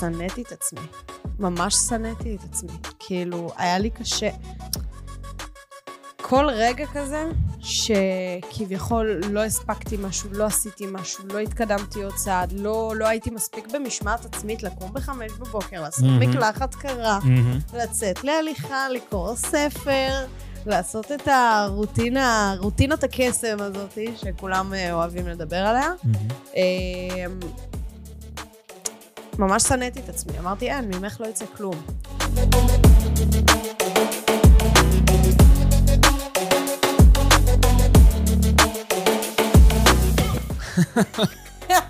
שנאתי את עצמי. ממש שנאתי את עצמי. כאילו, היה לי קשה. כל רגע כזה, שכביכול לא הספקתי משהו, לא עשיתי משהו, לא התקדמתי עוד צעד, לא, לא הייתי מספיק במשמעת עצמית לקום בחמש בבוקר, לעשות מהמם. מקלחת קרה, מהמם. לצאת להליכה, לקרוא ספר, לעשות את הרוטינה, רוטינת הקסם הזאת, שכולם אה, אוהבים לדבר עליה. מהמם. ממש שנאתי את עצמי, אמרתי, אין, ממך לא יצא כלום.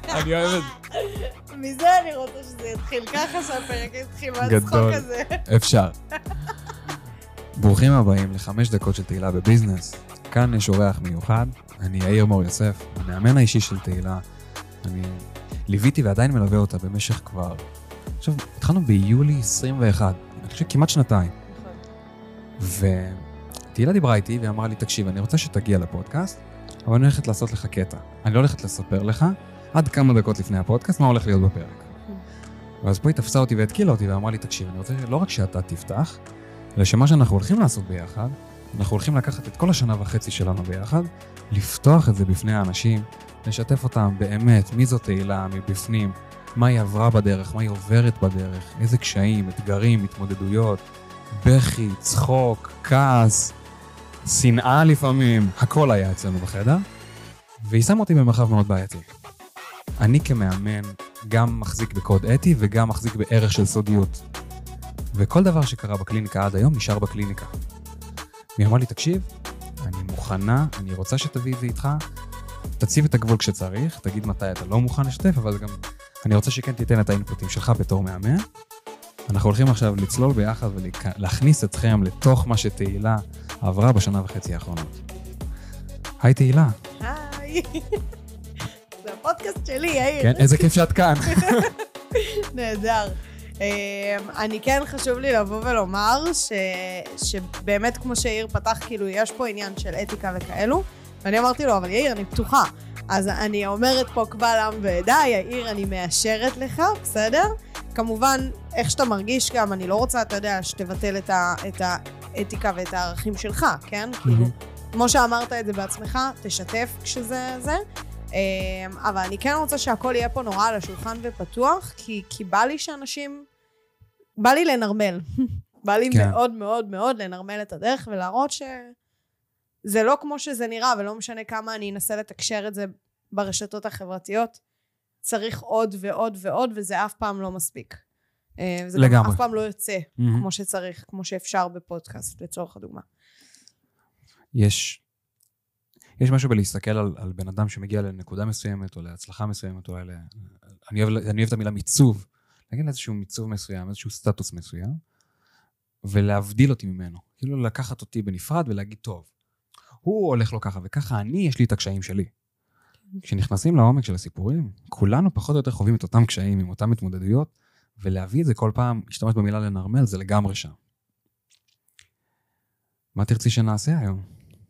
אני אוהב את זה. מזה אני רוצה שזה יתחיל ככה, שהפרק יתחיל מהצחוק גדול. הזה. אפשר. ברוכים הבאים לחמש דקות של תהילה בביזנס. כאן יש אורח מיוחד, אני יאיר מור יוסף, המאמן האישי של תהילה. אני ליוויתי ועדיין מלווה אותה במשך כבר... עכשיו, התחלנו ביולי 21, אני חושב כמעט שנתיים. ותהילה דיברה איתי ואמרה לי, תקשיב, אני רוצה שתגיע לפודקאסט, אבל אני הולכת לעשות לך קטע. אני לא הולכת לספר לך עד כמה דקות לפני הפודקאסט מה הולך להיות בפרק. ואז פה היא תפסה אותי והתקילה אותי ואמרה לי, תקשיב, אני רוצה לא רק שאתה תפתח, אלא שמה שאנחנו הולכים לעשות ביחד, אנחנו הולכים לקחת את כל השנה וחצי שלנו ביחד, לפתוח את זה בפני האנשים, לשתף אותם באמת, מי זאת תהילה, מבפנים, מה היא עברה בדרך, מה היא עוברת בדרך, איזה קשיים, אתגרים, התמודדויות, בכי, צחוק, כעס, שנאה לפעמים, הכל היה אצלנו בחדר, והיא שמה אותי במרחב מאוד בעייתי. אני כמאמן גם מחזיק בקוד אתי וגם מחזיק בערך של סודיות. וכל דבר שקרה בקליניקה עד היום נשאר בקליניקה. והיא אמרה לי, תקשיב, אני מוכנה, אני רוצה שתביא את זה איתך, תציב את הגבול כשצריך, תגיד מתי אתה לא מוכן לשתף, אבל גם אני רוצה שכן תיתן את האינפוטים שלך בתור מאמן. אנחנו הולכים עכשיו לצלול ביחד ולהכניס אתכם לתוך מה שתהילה עברה בשנה וחצי האחרונות. היי תהילה. היי. זה הפודקאסט שלי, יאיר. כן, איזה כיף שאת כאן. נהדר. אמ, אני כן חשוב לי לבוא ולומר ש, שבאמת כמו שיאיר פתח, כאילו יש פה עניין של אתיקה וכאלו, ואני אמרתי לו, אבל יאיר, אני פתוחה. אז אני אומרת פה קבל עם ועדה, יאיר, אני מאשרת לך, בסדר? כמובן, איך שאתה מרגיש גם, אני לא רוצה, אתה יודע, שתבטל את, ה, את האתיקה ואת הערכים שלך, כן? כאילו, כמו שאמרת את זה בעצמך, תשתף כשזה זה. אמ, אבל אני כן רוצה שהכל יהיה פה נורא על השולחן ופתוח, כי, כי בא לי שאנשים... בא לי לנרמל. בא לי כן. מאוד מאוד מאוד לנרמל את הדרך ולהראות שזה לא כמו שזה נראה, ולא משנה כמה אני אנסה לתקשר את זה ברשתות החברתיות. צריך עוד ועוד ועוד, וזה אף פעם לא מספיק. אה, וזה גם לגמרי. אף פעם לא יוצא מהמם. כמו שצריך, כמו שאפשר בפודקאסט, לצורך הדוגמה. יש, יש משהו בלהסתכל על, על בן אדם שמגיע לנקודה מסוימת או להצלחה מסוימת, או ל... אני אוהב, אני אוהב את המילה מיצוב, להגיד איזשהו מיצוב מסוים, איזשהו סטטוס מסוים, ולהבדיל אותי ממנו. כאילו לקחת אותי בנפרד ולהגיד, טוב, הוא הולך לו ככה וככה, אני, יש לי את הקשיים שלי. כשנכנסים לעומק של הסיפורים, כולנו פחות או יותר חווים את אותם קשיים עם אותן התמודדויות, ולהביא את זה כל פעם, להשתמש במילה לנרמל, זה לגמרי שם. מה תרצי שנעשה היום?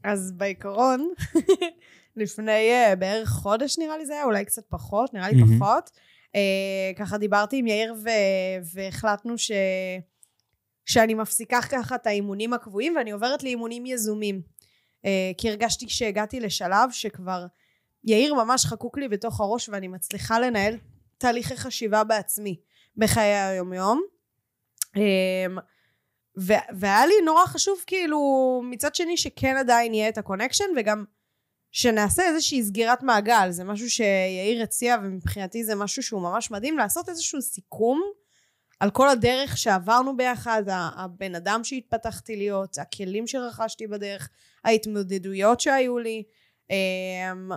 אז בעיקרון, לפני uh, בערך חודש נראה לי זה היה, אולי קצת פחות, נראה לי מהמם. פחות. Uh, ככה דיברתי עם יאיר ו- והחלטנו ש... שאני מפסיקה ככה את האימונים הקבועים ואני עוברת לאימונים יזומים. Uh, כי הרגשתי שהגעתי לשלב שכבר יאיר ממש חקוק לי בתוך הראש ואני מצליחה לנהל תהליכי חשיבה בעצמי בחיי היומיום. Um, ו- והיה לי נורא חשוב כאילו מצד שני שכן עדיין יהיה את ה connection וגם שנעשה איזושהי סגירת מעגל זה משהו שיאיר הציע ומבחינתי זה משהו שהוא ממש מדהים לעשות איזשהו סיכום על כל הדרך שעברנו ביחד הבן אדם שהתפתחתי להיות הכלים שרכשתי בדרך ההתמודדויות שהיו לי אמ,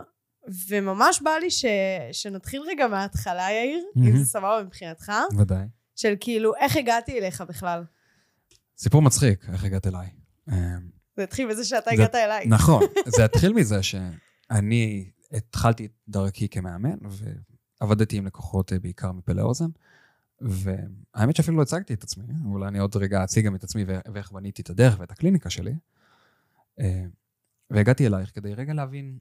וממש בא לי ש- שנתחיל רגע מההתחלה יאיר אם מהמם. זה סבבה מבחינתך ודאי. של כאילו איך הגעתי אליך בכלל סיפור מצחיק, איך הגעת אליי. אמ, זה התחיל בזה שאתה זה- הגעת אליי. נכון, זה התחיל מזה שאני התחלתי את דרכי כמאמן, ועבדתי עם לקוחות אה, בעיקר מפה לאוזן, והאמת שאפילו לא הצגתי את עצמי, אולי אני עוד רגע אציג גם את עצמי ואיך בניתי את הדרך ואת הקליניקה שלי. אה, והגעתי אלייך כדי רגע להבין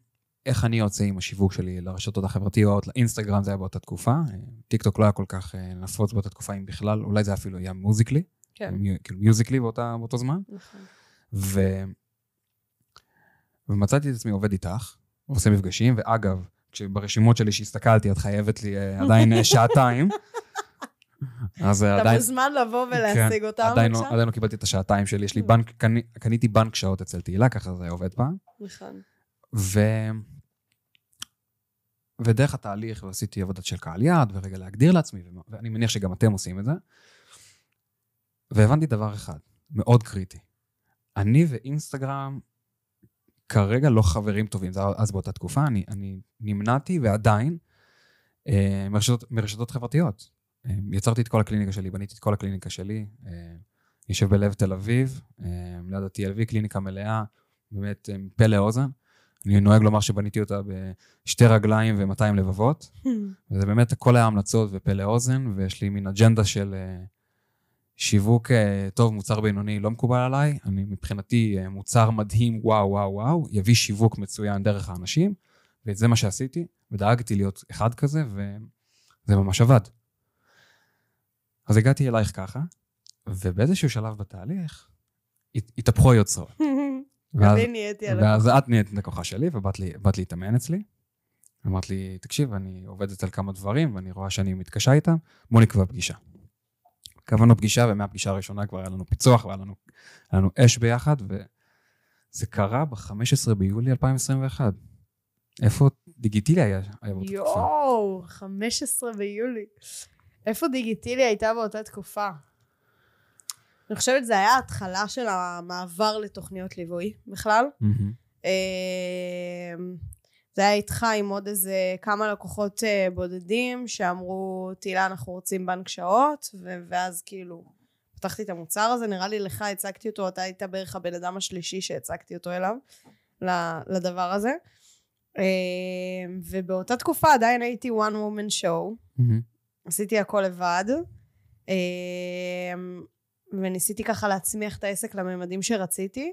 איך אני יוצא עם השיווק שלי לרשתות החברתיות, לאינסטגרם זה היה באותה תקופה, אה, טיק טוק לא היה כל כך אה, נפוץ באותה תקופה, אם בכלל, אולי זה אפילו היה מוזיקלי, כן. כאילו מיוזיקלי באותה, באותו זמן, נכון. ו... ומצאתי את עצמי עובד איתך, עושה מפגשים, ואגב, כשברשימות שלי שהסתכלתי, את חייבת לי עדיין שעתיים, אז אה, אתה עדיין... מוזמן לבוא ולהשיג כן, אותם עדיין לא? עדיין לא קיבלתי את השעתיים שלי, יש לי. בנק, קני, קניתי בנק שעות אצל תהילה, ככה זה עובד פעם. נכון. ו... ודרך התהליך, ועשיתי עבודת של קהל יעד, ורגע להגדיר לעצמי, ואני מניח שגם אתם עושים את זה, והבנתי דבר אחד, מאוד קריטי. אני ואינסטגרם כרגע לא חברים טובים, זה אז באותה תקופה, אני, אני נמנעתי ועדיין אה, מרשתות, מרשתות חברתיות. אה, יצרתי את כל הקליניקה שלי, בניתי את כל הקליניקה שלי, אה, יושב בלב תל אביב, אה, ליד ה-TLV, קליניקה מלאה, באמת פה לאוזן. אני נוהג לומר שבניתי אותה בשתי רגליים ו-200 לבבות, וזה באמת הכל היה המלצות ופה לאוזן, ויש לי מין אג'נדה של אה, שיווק אה, טוב, מוצר בינוני לא מקובל עליי. אני מבחינתי אה, מוצר מדהים, וואו, וואו, וואו, יביא שיווק מצוין דרך האנשים, וזה מה שעשיתי, ודאגתי להיות אחד כזה, וזה ממש עבד. אז הגעתי אלייך ככה, ובאיזשהו שלב בתהליך, הת- התהפכו היוצרות. ואז- אני נהייתי עליו. ואז את נהיית לקוחה שלי, ובאת להתאמן אצלי. אמרת לי, תקשיב, אני עובדת על כמה דברים, ואני רואה שאני מתקשה איתם, בוא נקבע פגישה. קבענו פגישה, ומהפגישה הראשונה כבר היה לנו פיצוח, והיה לנו, היה לנו אש ביחד, וזה קרה ב-15 ביולי 2021. איפה דיגיטילי היה, היה באותה תקופה? יואו, 15 ביולי. איפה דיגיטילי הייתה באותה תקופה? אני חושבת שזה היה ההתחלה של המעבר לתוכניות ליווי בכלל. אמ, זה היה איתך עם עוד איזה כמה לקוחות אה, בודדים שאמרו, תהילה, אנחנו רוצים בנק שעות, ואז כאילו פתחתי את המוצר הזה, נראה לי לך הצגתי אותו, אתה היית בערך הבן אדם השלישי שהצגתי אותו אליו, לדבר הזה. אמ, ובאותה תקופה עדיין הייתי one woman show, מהמם. עשיתי הכל לבד, אמ, וניסיתי ככה להצמיח את העסק לממדים שרציתי.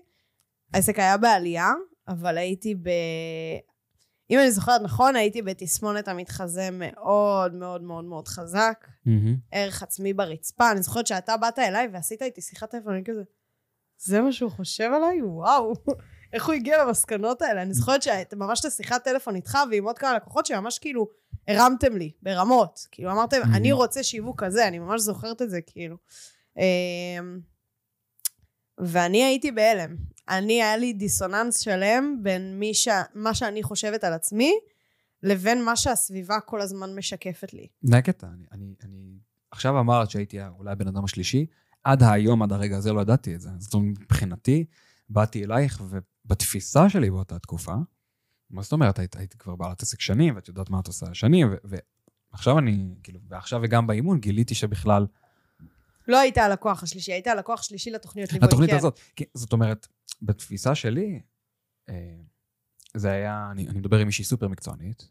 העסק היה בעלייה, אבל הייתי ב... אם אני זוכרת נכון, הייתי בתסמונת המתחזה מאוד מאוד מאוד מאוד חזק. מהמם. ערך עצמי ברצפה. אני זוכרת שאתה באת אליי ועשית איתי שיחת טלפון, אני כזה, זה מה שהוא חושב עליי? וואו. איך הוא הגיע למסקנות האלה? אני זוכרת שממש את השיחת טלפון איתך ועם עוד כמה לקוחות שממש כאילו הרמתם לי ברמות. כאילו אמרתם. אני רוצה שיווק כזה, אני ממש זוכרת את זה, כאילו. אמ, ואני הייתי בהלם. אני, היה לי דיסוננס שלם בין מי ש... מה שאני חושבת על עצמי, לבין מה שהסביבה כל הזמן משקפת לי. זה הקטע, אני, אני, אני... עכשיו אמרת שהייתי אולי הבן אדם השלישי, עד היום, עד הרגע הזה לא ידעתי את זה. זאת אומרת, מבחינתי, באתי אלייך, ובתפיסה שלי באותה תקופה, מה זאת אומרת, היית, היית כבר בעלת עסק שנים, ואת יודעת מה את עושה שנים, ועכשיו אני, כאילו, ועכשיו וגם באימון, גיליתי שבכלל, לא היית הלקוח השלישי, היית הלקוח השלישי לתוכניות ליווי. כן. הזאת, כי, זאת אומרת, בתפיסה שלי, אה, זה היה, אני, אני מדבר עם מישהי סופר מקצוענית,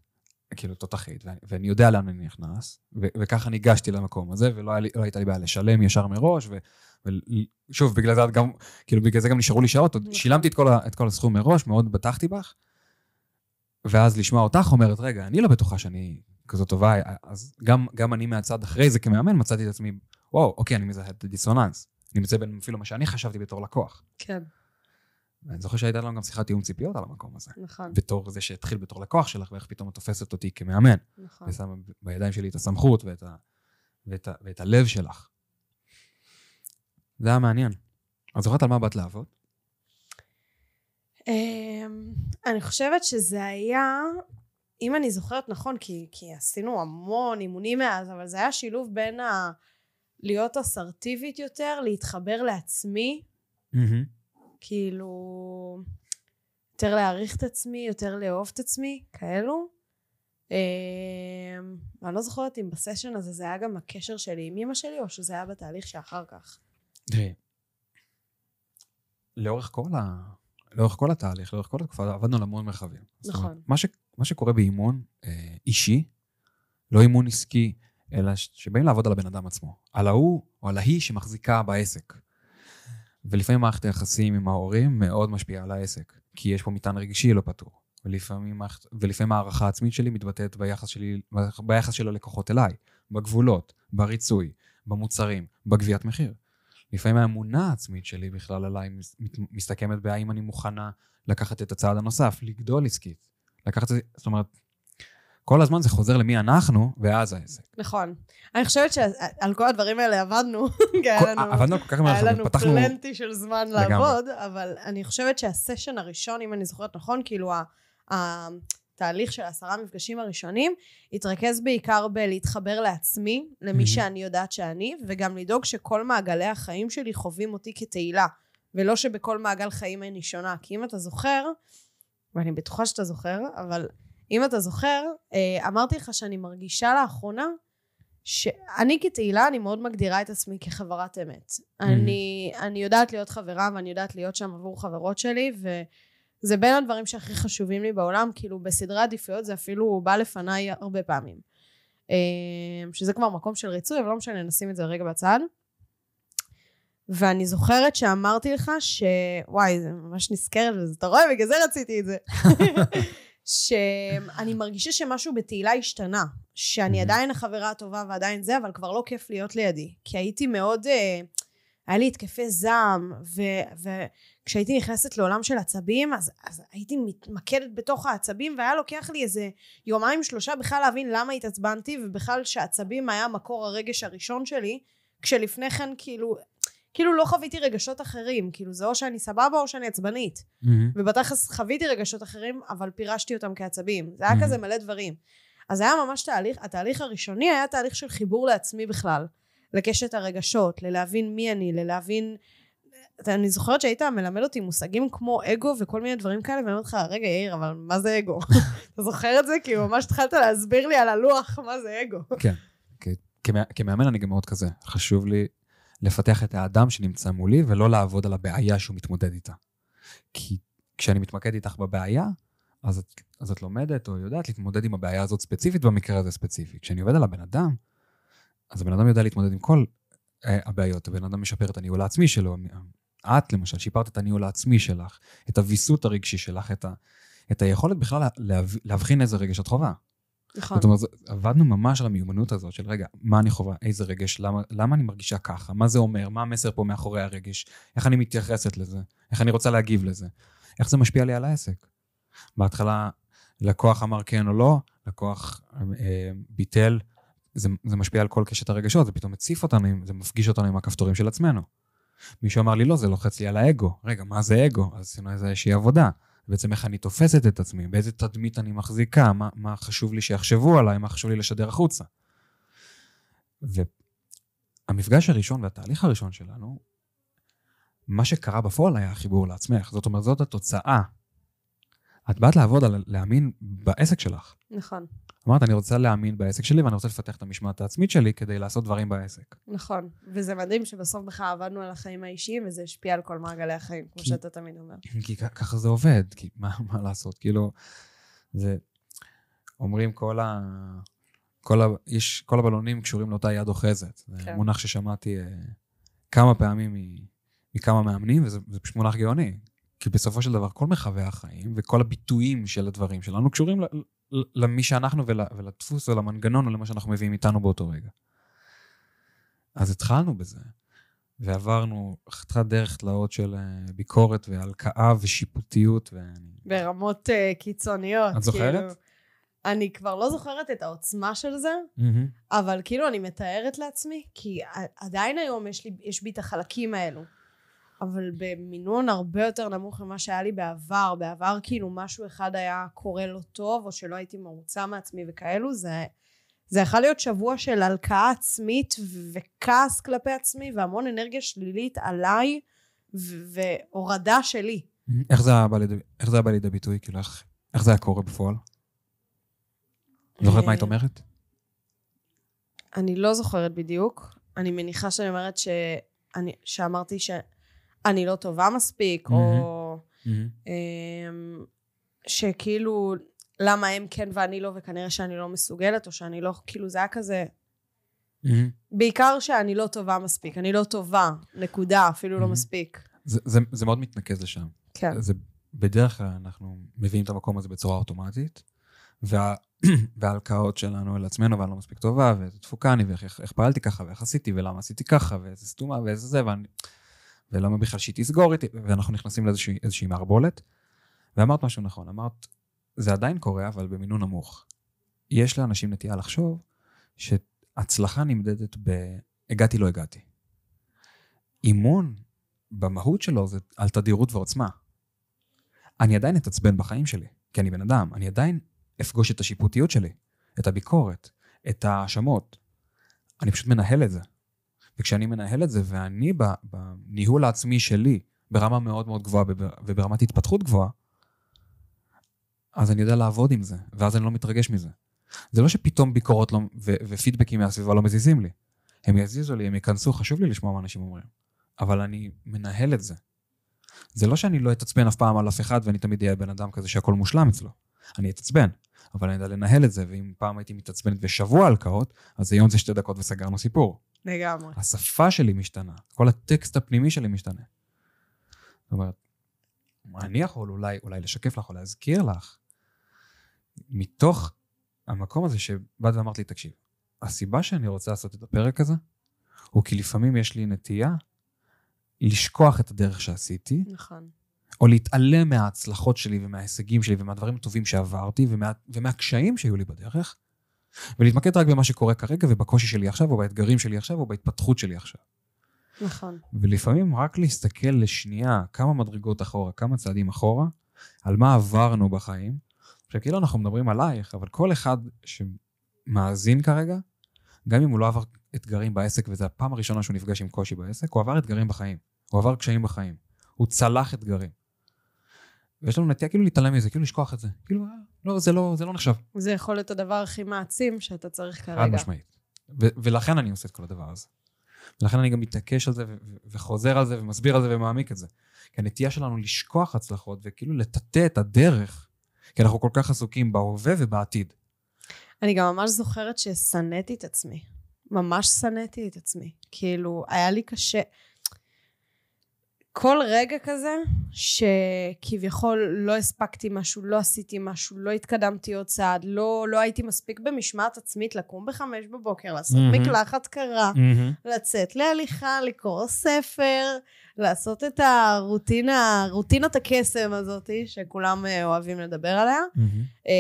כאילו תותחית, ואני, ואני יודע לאן אני נכנס, ו, וככה ניגשתי למקום הזה, ולא היה לי, לא הייתה לי בעיה לשלם ישר מראש, ו, ושוב, בגלל זה גם, כאילו בגלל זה גם נשארו לי שעות, עוד נכון. שילמתי את כל, ה, את כל הסכום מראש, מאוד בטחתי בך, ואז לשמוע אותך אומרת, רגע, אני לא בטוחה שאני כזאת טובה, אז גם, גם אני מהצד אחרי זה כמאמן מצאתי את עצמי, וואו, אוקיי, אני מזהה את הדיסוננס. אני מוצא בין אפילו מה שאני חשבתי בתור לקוח. כן, ואני זוכר שהייתה לנו גם שיחת תיאום ציפיות על המקום הזה. נכון, בתור זה שהתחיל בתור לקוח שלך, ואיך פתאום את תופסת אותי כמאמן. נכון. ושמה בידיים שלי את הסמכות ואת, ה, ואת, ה, ואת הלב שלך. זה היה מעניין. את זוכרת על מה באת לעבוד? אמ, אני חושבת שזה היה, אם אני זוכרת נכון, כי, כי עשינו המון אימונים מאז, אבל זה היה שילוב בין ה... להיות אסרטיבית יותר, להתחבר לעצמי, כאילו, יותר להעריך את עצמי, יותר לאהוב את עצמי, כאלו. אמ, ואני לא זוכרת אם בסשן הזה זה היה גם הקשר שלי עם אמא שלי, או שזה היה בתהליך שאחר כך. לאורך כל, ה... לאורך כל התהליך, לאורך כל התקופה, עבדנו על המון מרחבים. נכון. אומרת, מה, ש... מה שקורה באימון אה, אישי, לא אימון עסקי, אלא ש... שבאים לעבוד על הבן אדם עצמו. על ההוא או על ההיא שמחזיקה בעסק. ולפעמים מערכת היחסים עם ההורים מאוד משפיעה על העסק, כי יש פה מטען רגשי לא פתור. ולפעמים, ולפעמים הערכה העצמית שלי מתבטאת ביחס שלי, ביחס של הלקוחות אליי, בגבולות, בריצוי, במוצרים, בגביית מחיר. לפעמים האמונה העצמית שלי בכלל עליי מס- מת- מסתכמת בהאם אני מוכנה לקחת את הצעד הנוסף, לגדול עסקית. לקחת זאת אומרת, כל הזמן זה חוזר למי אנחנו, ואז העסק. נכון. אני חושבת שעל כל הדברים האלה עבדנו, כי היה לנו... עבדנו כל כך מהר, היה לנו פתחנו... פלנטי של זמן. לעבוד, אבל אני חושבת שהסשן הראשון, אם אני זוכרת נכון, כאילו התהליך של העשרה מפגשים הראשונים, התרכז בעיקר בלהתחבר לעצמי, למי. שאני יודעת שאני, וגם לדאוג שכל מעגלי החיים שלי חווים אותי כתהילה, ולא שבכל מעגל חיים אני שונה. כי אם אתה זוכר, ואני בטוחה שאתה זוכר, אבל אם אתה זוכר, אה, אמרתי לך שאני מרגישה לאחרונה שאני כתהילה, אני מאוד מגדירה את עצמי כחברת אמת. אני, אני יודעת להיות חברה ואני יודעת להיות שם עבור חברות שלי, וזה בין הדברים שהכי חשובים לי בעולם, כאילו בסדרי עדיפויות זה אפילו בא לפניי הרבה פעמים. אה, שזה כבר מקום של ריצוי, אבל לא משנה, נשים את זה רגע בצד. ואני זוכרת שאמרתי לך ש... וואי, זה ממש נזכרת בזה, אתה רואה? בגלל זה רציתי את זה. שאני מרגישה שמשהו בתהילה השתנה. שאני. עדיין החברה הטובה ועדיין זה, אבל כבר לא כיף להיות לידי. כי הייתי מאוד... אה, היה לי התקפי זעם, ו- וכשהייתי נכנסת לעולם של עצבים, אז, אז הייתי מתמקדת בתוך העצבים, והיה לוקח לי איזה יומיים שלושה בכלל להבין למה התעצבנתי, ובכלל שעצבים היה מקור הרגש הראשון שלי, כשלפני כן כאילו, כאילו לא חוויתי רגשות אחרים, כאילו זה או שאני סבבה או שאני עצבנית. מהמם. ובתכלס חוויתי רגשות אחרים, אבל פירשתי אותם כעצבים. זה היה. כזה מלא דברים. אז היה ממש תהליך, התהליך הראשוני היה תהליך של חיבור לעצמי בכלל. לקשת הרגשות, ללהבין מי אני, ללהבין... אני זוכרת שהיית מלמד אותי מושגים כמו אגו וכל מיני דברים כאלה, ואני אומרת לך, רגע יאיר, אבל מה זה אגו? אתה זוכר את זה? כי ממש התחלת להסביר לי על הלוח מה זה אגו. כמא- כמאמן אני גם מאוד כזה. חשוב לי לפתח את האדם שנמצא מולי, ולא לעבוד על הבעיה שהוא מתמודד איתה. כי כשאני מתמקד איתך בבעיה, אז את, אז את לומדת או יודעת להתמודד עם הבעיה הזאת ספציפית במקרה הזה ספציפי. כשאני עובד על הבן אדם, אז הבן אדם יודע להתמודד עם כל אה, הבעיות. הבן אדם משפר את הניהול העצמי שלו. את, למשל, שיפרת את הניהול העצמי שלך, את הוויסות הרגשי שלך, את, ה, את היכולת בכלל לה, להב, להבחין איזה רגש את חווה. נכון. זאת אומרת, עבדנו ממש על המיומנות הזאת של רגע, מה אני חווה, איזה רגש, למה, למה אני מרגישה ככה, מה זה אומר, מה המסר פה מאחורי הרגש, איך אני מתייחסת לזה, איך אני רוצה להגיב לזה, איך זה משפיע לי על העסק. בהתחלה לקוח אמר כן או לא, לקוח אה, ביטל, זה, זה משפיע על כל קשת הרגשות, זה פתאום מציף אותנו, זה מפגיש אותנו עם הכפתורים של עצמנו. מישהו אמר לי לא, זה לוחץ לי על האגו. רגע, מה זה אגו? אז עשינו איזושהי עבודה. בעצם איך אני תופסת את עצמי, באיזה תדמית אני מחזיקה, מה, מה חשוב לי שיחשבו עליי, מה חשוב לי לשדר החוצה. והמפגש הראשון והתהליך הראשון שלנו, מה שקרה בפועל היה החיבור לעצמך. זאת אומרת, זאת התוצאה. את באת לעבוד על להאמין בעסק שלך. נכון, אמרת, אני רוצה להאמין בעסק שלי ואני רוצה לפתח את המשמעת העצמית שלי כדי לעשות דברים בעסק. נכון. וזה מדהים שבסוף בכלל עבדנו על החיים האישיים, וזה השפיע על כל מעגלי החיים, כמו כי- שאתה תמיד אומר. כי ככה זה עובד, כי מה, מה לעשות? כאילו, זה... אומרים כל ה... כל, ה... יש, כל הבלונים קשורים לאותה יד אוחזת. זה כן. מונח ששמעתי אה, כמה פעמים מ... מכמה מאמנים, וזה זה פשוט מונח גאוני. כי בסופו של דבר, כל מרחבי החיים וכל הביטויים של הדברים שלנו קשורים למי שאנחנו ול... ולדפוס ולמנגנון ולמה שאנחנו מביאים איתנו באותו רגע. אז התחלנו בזה, ועברנו חתיכת דרך תלאות של אה, ביקורת והלקאה ושיפוטיות. ואני... ברמות uh, קיצוניות. את זוכרת? כאילו, אני כבר לא זוכרת את העוצמה של זה, מהמם. אבל כאילו אני מתארת לעצמי, כי עדיין היום יש, לי, יש בי את החלקים האלו. אבל במינון הרבה יותר נמוך ממה שהיה לי בעבר. בעבר כאילו משהו אחד היה קורה לא טוב, או שלא הייתי מרוצה מעצמי וכאלו, זה, זה יכול להיות שבוע של הלקאה עצמית וכעס כלפי עצמי, והמון אנרגיה שלילית עליי, והורדה שלי. איך זה בא לידי, איך זה היה בא לידי ביטוי? כאילו, איך, איך זה היה קורה בפועל? זוכרת מה היית אה, אומרת? אני לא זוכרת בדיוק. אני מניחה שאני אומרת שאני, שאמרתי שאני לא טובה מספיק, או. אמ, שכאילו, למה הם כן ואני לא, וכנראה שאני לא מסוגלת, או שאני לא, כאילו זה היה כזה. בעיקר שאני לא טובה מספיק. אני לא טובה, נקודה, אפילו לא. מספיק. זה, זה, זה מאוד מתנקז לשם. כן. זה בדרך כלל אנחנו מביאים את המקום הזה בצורה אוטומטית, וה... וההלקאות שלנו אל עצמנו, ואני לא מספיק טובה, ואיזה תפוקה אני, ואיך איך פעלתי ככה, ואיך עשיתי, ולמה עשיתי ככה, ואיזה סתומה, ואיזה זה, ואני... ולמה בכלל שהיא תסגור איתי, ואנחנו נכנסים לאיזושהי מערבולת. ואמרת משהו נכון, אמרת, זה עדיין קורה, אבל במינון נמוך. יש לאנשים נטייה לחשוב שהצלחה נמדדת ב... הגעתי, לא הגעתי. אימון, במהות שלו, זה על תדירות ועוצמה. אני עדיין אתעצבן בחיים שלי, כי אני בן אדם, אני עדיין אפגוש את השיפוטיות שלי, את הביקורת, את ההאשמות. אני פשוט מנהל את זה. וכשאני מנהל את זה, ואני בניהול העצמי שלי, ברמה מאוד מאוד גבוהה וברמת התפתחות גבוהה, אז אני יודע לעבוד עם זה, ואז אני לא מתרגש מזה. זה לא שפתאום ביקורות לא, ו- ופידבקים מהסביבה לא מזיזים לי. הם יזיזו לי, הם ייכנסו, חשוב לי לשמוע מה אנשים אומרים. אבל אני מנהל את זה. זה לא שאני לא אתעצבן אף פעם על אף אחד ואני תמיד אהיה בן אדם כזה שהכל מושלם אצלו. אני אתעצבן, אבל אני יודע לנהל את זה, ואם פעם הייתי מתעצבנת בשבוע הלקאות, אז היום זה שתי דקות וסגרנו סיפור. לגמרי. השפה שלי משתנה, כל הטקסט הפנימי שלי משתנה. זאת אומרת, אני יכול אולי, אולי לשקף לך או להזכיר לך, מתוך המקום הזה שבאת ואמרת לי, תקשיב, הסיבה שאני רוצה לעשות את הפרק הזה, הוא כי לפעמים יש לי נטייה לשכוח את הדרך שעשיתי. נכון. או להתעלם מההצלחות שלי ומההישגים שלי ומהדברים הטובים שעברתי ומה, ומהקשיים שהיו לי בדרך, ולהתמקד רק במה שקורה כרגע ובקושי שלי עכשיו, או באתגרים שלי עכשיו, או בהתפתחות שלי עכשיו. נכון. ולפעמים רק להסתכל לשנייה כמה מדרגות אחורה, כמה צעדים אחורה, על מה עברנו בחיים. עכשיו, כאילו אנחנו מדברים עלייך, אבל כל אחד שמאזין כרגע, גם אם הוא לא עבר אתגרים בעסק, וזו הפעם הראשונה שהוא נפגש עם קושי בעסק, הוא עבר אתגרים בחיים. הוא עבר קשיים בחיים. הוא צלח אתגרים. ויש לנו נטייה כאילו להתעלם מזה, כאילו לשכוח את זה. כאילו, אה, לא, זה לא, זה לא נחשב. זה יכול להיות הדבר הכי מעצים שאתה צריך כרגע. חד משמעית. ולכן אני עושה את כל הדבר הזה. ולכן אני גם מתעקש על זה, וחוזר על זה, ומסביר על זה, ומעמיק את זה. כי הנטייה שלנו לשכוח הצלחות, וכאילו לטאטא את הדרך, כי אנחנו כל כך עסוקים בהווה ובעתיד. אני גם ממש זוכרת ששנאתי את עצמי. ממש שנאתי את עצמי. כאילו, היה לי קשה... כל רגע כזה שכביכול לא הספקתי משהו, לא עשיתי משהו, לא התקדמתי עוד צעד, לא, לא הייתי מספיק במשמעת עצמית לקום בחמש בבוקר, לעשות mm-hmm. מקלחת קרה, mm-hmm. לצאת להליכה, לקרוא ספר, לעשות את הרוטינה, רוטינת הקסם הזאת שכולם אה, אוהבים לדבר עליה. Mm-hmm.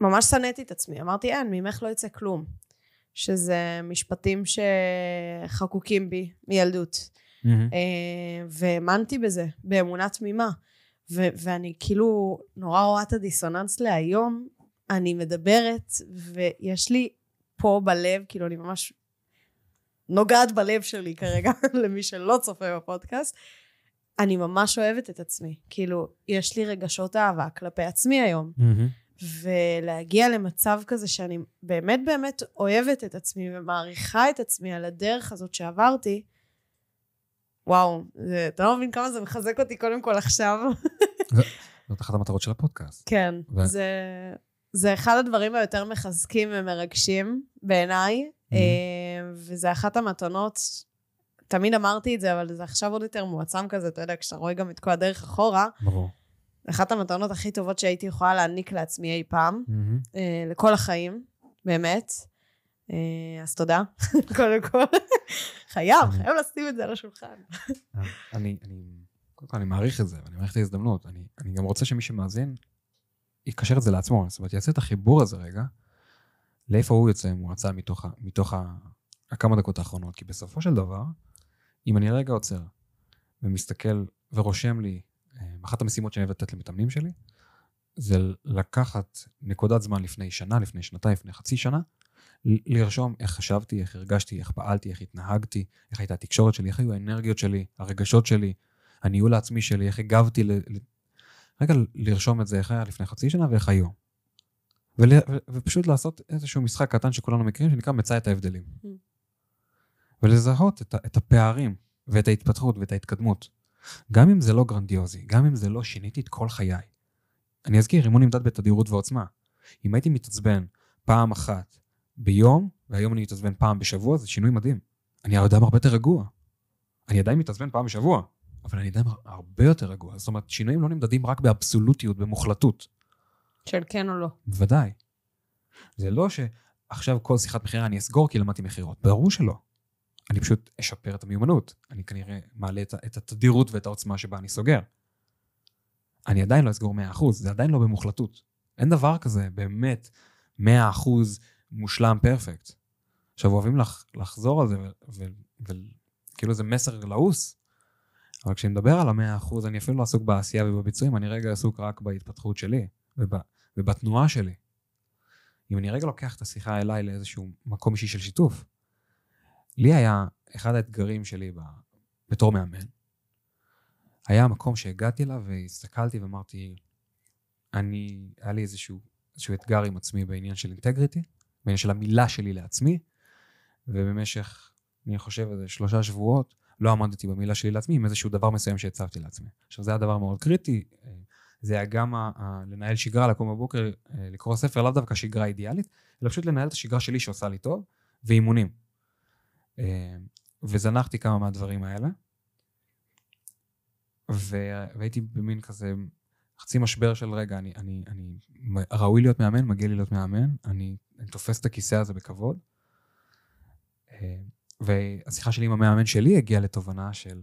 ממש שנאתי את עצמי, אמרתי אין, ממך לא יצא כלום. שזה משפטים שחקוקים בי מילדות. Mm-hmm. והאמנתי בזה, באמונה תמימה. ו- ואני כאילו נורא רואה את הדיסוננס להיום, אני מדברת, ויש לי פה בלב, כאילו אני ממש נוגעת בלב שלי כרגע, למי שלא צופה בפודקאסט, אני ממש אוהבת את עצמי. כאילו, יש לי רגשות אהבה כלפי עצמי היום. Mm-hmm. ולהגיע למצב כזה שאני באמת באמת אוהבת את עצמי ומעריכה את עצמי על הדרך הזאת שעברתי, וואו, זה, אתה לא מבין כמה זה מחזק אותי קודם כל עכשיו. זאת אחת המטרות של הפודקאסט. כן, ו... זה, זה אחד הדברים היותר מחזקים ומרגשים בעיניי, mm-hmm. וזה אחת המתנות, תמיד אמרתי את זה, אבל זה עכשיו עוד יותר מועצם כזה, אתה יודע, כשאתה רואה גם את כל הדרך אחורה. ברור. אחת המתנות הכי טובות שהייתי יכולה להעניק לעצמי אי פעם, mm-hmm. לכל החיים, באמת. Uh, אז תודה, קודם כל. חייב, חייב לשים את זה על השולחן. אני, אני, קודם כל אני מעריך את זה, ואני מעריך את ההזדמנות. אני, אני גם רוצה שמי שמאזין, יקשר את זה לעצמו, זאת אומרת, יעשה את החיבור הזה רגע, לאיפה הוא יוצא אם הוא יצא מתוך, מתוך ה, הכמה דקות האחרונות. כי בסופו של דבר, אם אני רגע עוצר ומסתכל ורושם לי אחת המשימות שאני אוהב לתת למתאמנים שלי, זה לקחת נקודת זמן לפני שנה, לפני שנתיים, לפני חצי שנה, לרשום איך חשבתי, איך הרגשתי, איך פעלתי, איך התנהגתי, איך הייתה התקשורת שלי, איך היו האנרגיות שלי, הרגשות שלי, הניהול העצמי שלי, איך הגבתי, ל... רגע לרשום את זה, איך היה לפני חצי שנה ואיך היום. ול... ופשוט לעשות איזשהו משחק קטן שכולנו מכירים, שנקרא מצא את ההבדלים. Mm. ולזהות את, את הפערים ואת ההתפתחות ואת ההתקדמות. גם אם זה לא גרנדיוזי, גם אם זה לא שיניתי את כל חיי. אני אזכיר, אימון נמדד בתדירות ועוצמה. אם הייתי מתעצבן פעם אחת ביום, והיום אני מתעצבן פעם בשבוע, זה שינוי מדהים. אני אדם הרבה יותר רגוע. אני עדיין מתעצבן פעם בשבוע, אבל אני עדיין הרבה יותר רגוע. זאת אומרת, שינויים לא נמדדים רק באבסולוטיות, במוחלטות. של כן או לא. בוודאי. זה לא שעכשיו כל שיחת מכירה אני אסגור כי למדתי מכירות. ברור שלא. אני פשוט אשפר את המיומנות. אני כנראה מעלה את, את התדירות ואת העוצמה שבה אני סוגר. אני עדיין לא אסגור 100%, זה עדיין לא במוחלטות. אין דבר כזה, באמת, 100% מושלם פרפקט. עכשיו, אוהבים לח, לחזור על זה, וכאילו זה מסר לעוס. אבל כשאני מדבר על המאה אחוז, אני אפילו לא עסוק בעשייה ובביצועים, אני רגע עסוק רק בהתפתחות שלי וב, ובתנועה שלי. אם אני רגע לוקח את השיחה אליי לאיזשהו מקום אישי של שיתוף, לי היה, אחד האתגרים שלי ב, בתור מאמן, היה המקום שהגעתי אליו והסתכלתי ואמרתי, אני, היה לי איזשהו, איזשהו אתגר עם עצמי בעניין של אינטגריטי, בעניין של המילה שלי לעצמי, ובמשך, אני חושב, איזה שלושה שבועות, לא עמדתי במילה שלי לעצמי עם איזשהו דבר מסוים שהצבתי לעצמי. עכשיו, זה היה דבר מאוד קריטי, זה היה גם ה- ה- לנהל שגרה, לקום בבוקר, אה, לקרוא ספר, לאו דווקא שגרה אידיאלית, אלא פשוט לנהל את השגרה שלי שעושה לי טוב, ואימונים. וזנחתי כמה מהדברים האלה, והייתי במין כזה חצי משבר של רגע, אני, אני, אני ראוי להיות מאמן, מגיע לי להיות מאמן, אני, אני תופס את הכיסא הזה בכבוד. והשיחה שלי עם המאמן שלי הגיעה לתובנה של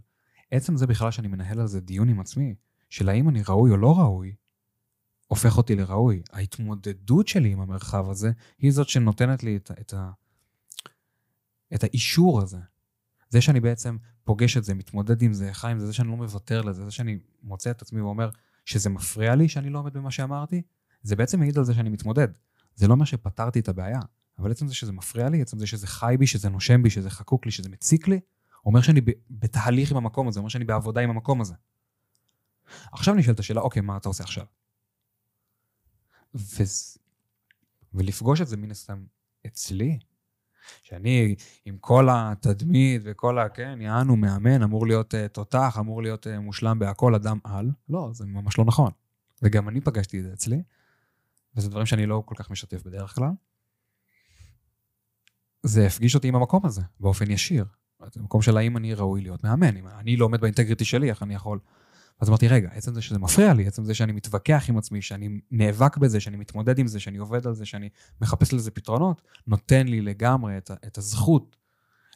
עצם זה בכלל שאני מנהל על זה דיון עם עצמי, של האם אני ראוי או לא ראוי, הופך אותי לראוי. ההתמודדות שלי עם המרחב הזה היא זאת שנותנת לי את, את, ה, את האישור הזה. זה שאני בעצם פוגש את זה, מתמודד עם זה, חי עם זה, זה שאני לא מוותר לזה, זה שאני מוצא את עצמי ואומר שזה מפריע לי שאני לא עומד במה שאמרתי, זה בעצם מעיד על זה שאני מתמודד. זה לא אומר שפתרתי את הבעיה, אבל עצם זה שזה מפריע לי, עצם זה שזה חי בי, שזה נושם בי, שזה חקוק לי, שזה מציק לי, אומר שאני בתהליך עם המקום הזה, אומר שאני בעבודה עם המקום הזה. עכשיו נשאלת השאלה, אוקיי, מה אתה עושה עכשיו? ו... ולפגוש את זה מן הסתם אצלי, שאני עם כל התדמית וכל ה... כן, יענו מאמן, אמור להיות uh, תותח, אמור להיות uh, מושלם בהכל, אדם על. לא, זה ממש לא נכון. וגם אני פגשתי את זה אצלי, וזה דברים שאני לא כל כך משתף בדרך כלל. זה הפגיש אותי עם המקום הזה, באופן ישיר. זה מקום של האם אני ראוי להיות מאמן, אם אני לא עומד באינטגריטי שלי, איך אני יכול... אז אמרתי, רגע, עצם זה שזה מפריע לי, עצם זה שאני מתווכח עם עצמי, שאני נאבק בזה, שאני מתמודד עם זה, שאני עובד על זה, שאני מחפש לזה פתרונות, נותן לי לגמרי את, את הזכות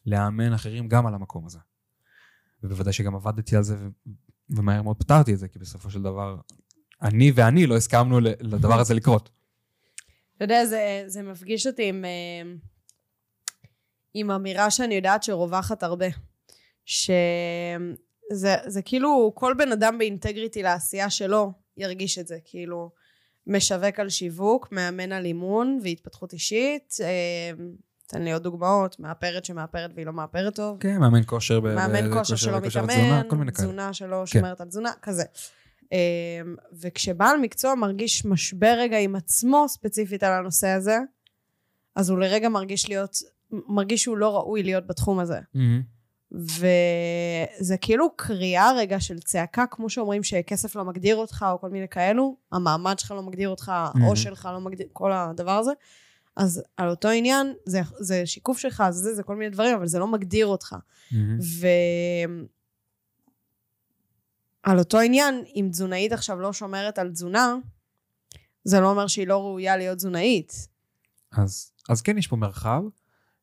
לאמן אחרים גם על המקום הזה. ובוודאי שגם עבדתי על זה, ומהר מאוד פתרתי את זה, כי בסופו של דבר, אני ואני לא הסכמנו לדבר הזה לקרות. אתה יודע, זה, זה מפגיש אותי עם, אה, עם אמירה שאני יודעת שרווחת הרבה. ש... זה, זה כאילו כל בן אדם באינטגריטי לעשייה שלו ירגיש את זה, כאילו משווק על שיווק, מאמן על אימון והתפתחות אישית, אה, תן לי עוד דוגמאות, מאפרת שמאפרת והיא לא מאפרת טוב. כן, מאמן כושר. מאמן כושר שלא מתאמן, תזונה, שלא כן. שומרת על תזונה, כזה. אה, וכשבעל מקצוע מרגיש משבר רגע עם עצמו ספציפית על הנושא הזה, אז הוא לרגע מרגיש להיות, מרגיש שהוא לא ראוי להיות בתחום הזה. Mm-hmm. וזה כאילו קריאה רגע של צעקה, כמו שאומרים שכסף לא מגדיר אותך, או כל מיני כאלו, המעמד שלך לא מגדיר אותך, mm-hmm. שלך לא מגדיר, כל הדבר הזה. אז על אותו עניין, זה, זה שיקוף שלך, זה, זה כל מיני דברים, אבל זה לא מגדיר אותך. Mm-hmm. ועל אותו עניין, אם תזונאית עכשיו לא שומרת על תזונה, זה לא אומר שהיא לא ראויה להיות תזונאית. אז, אז כן יש פה מרחב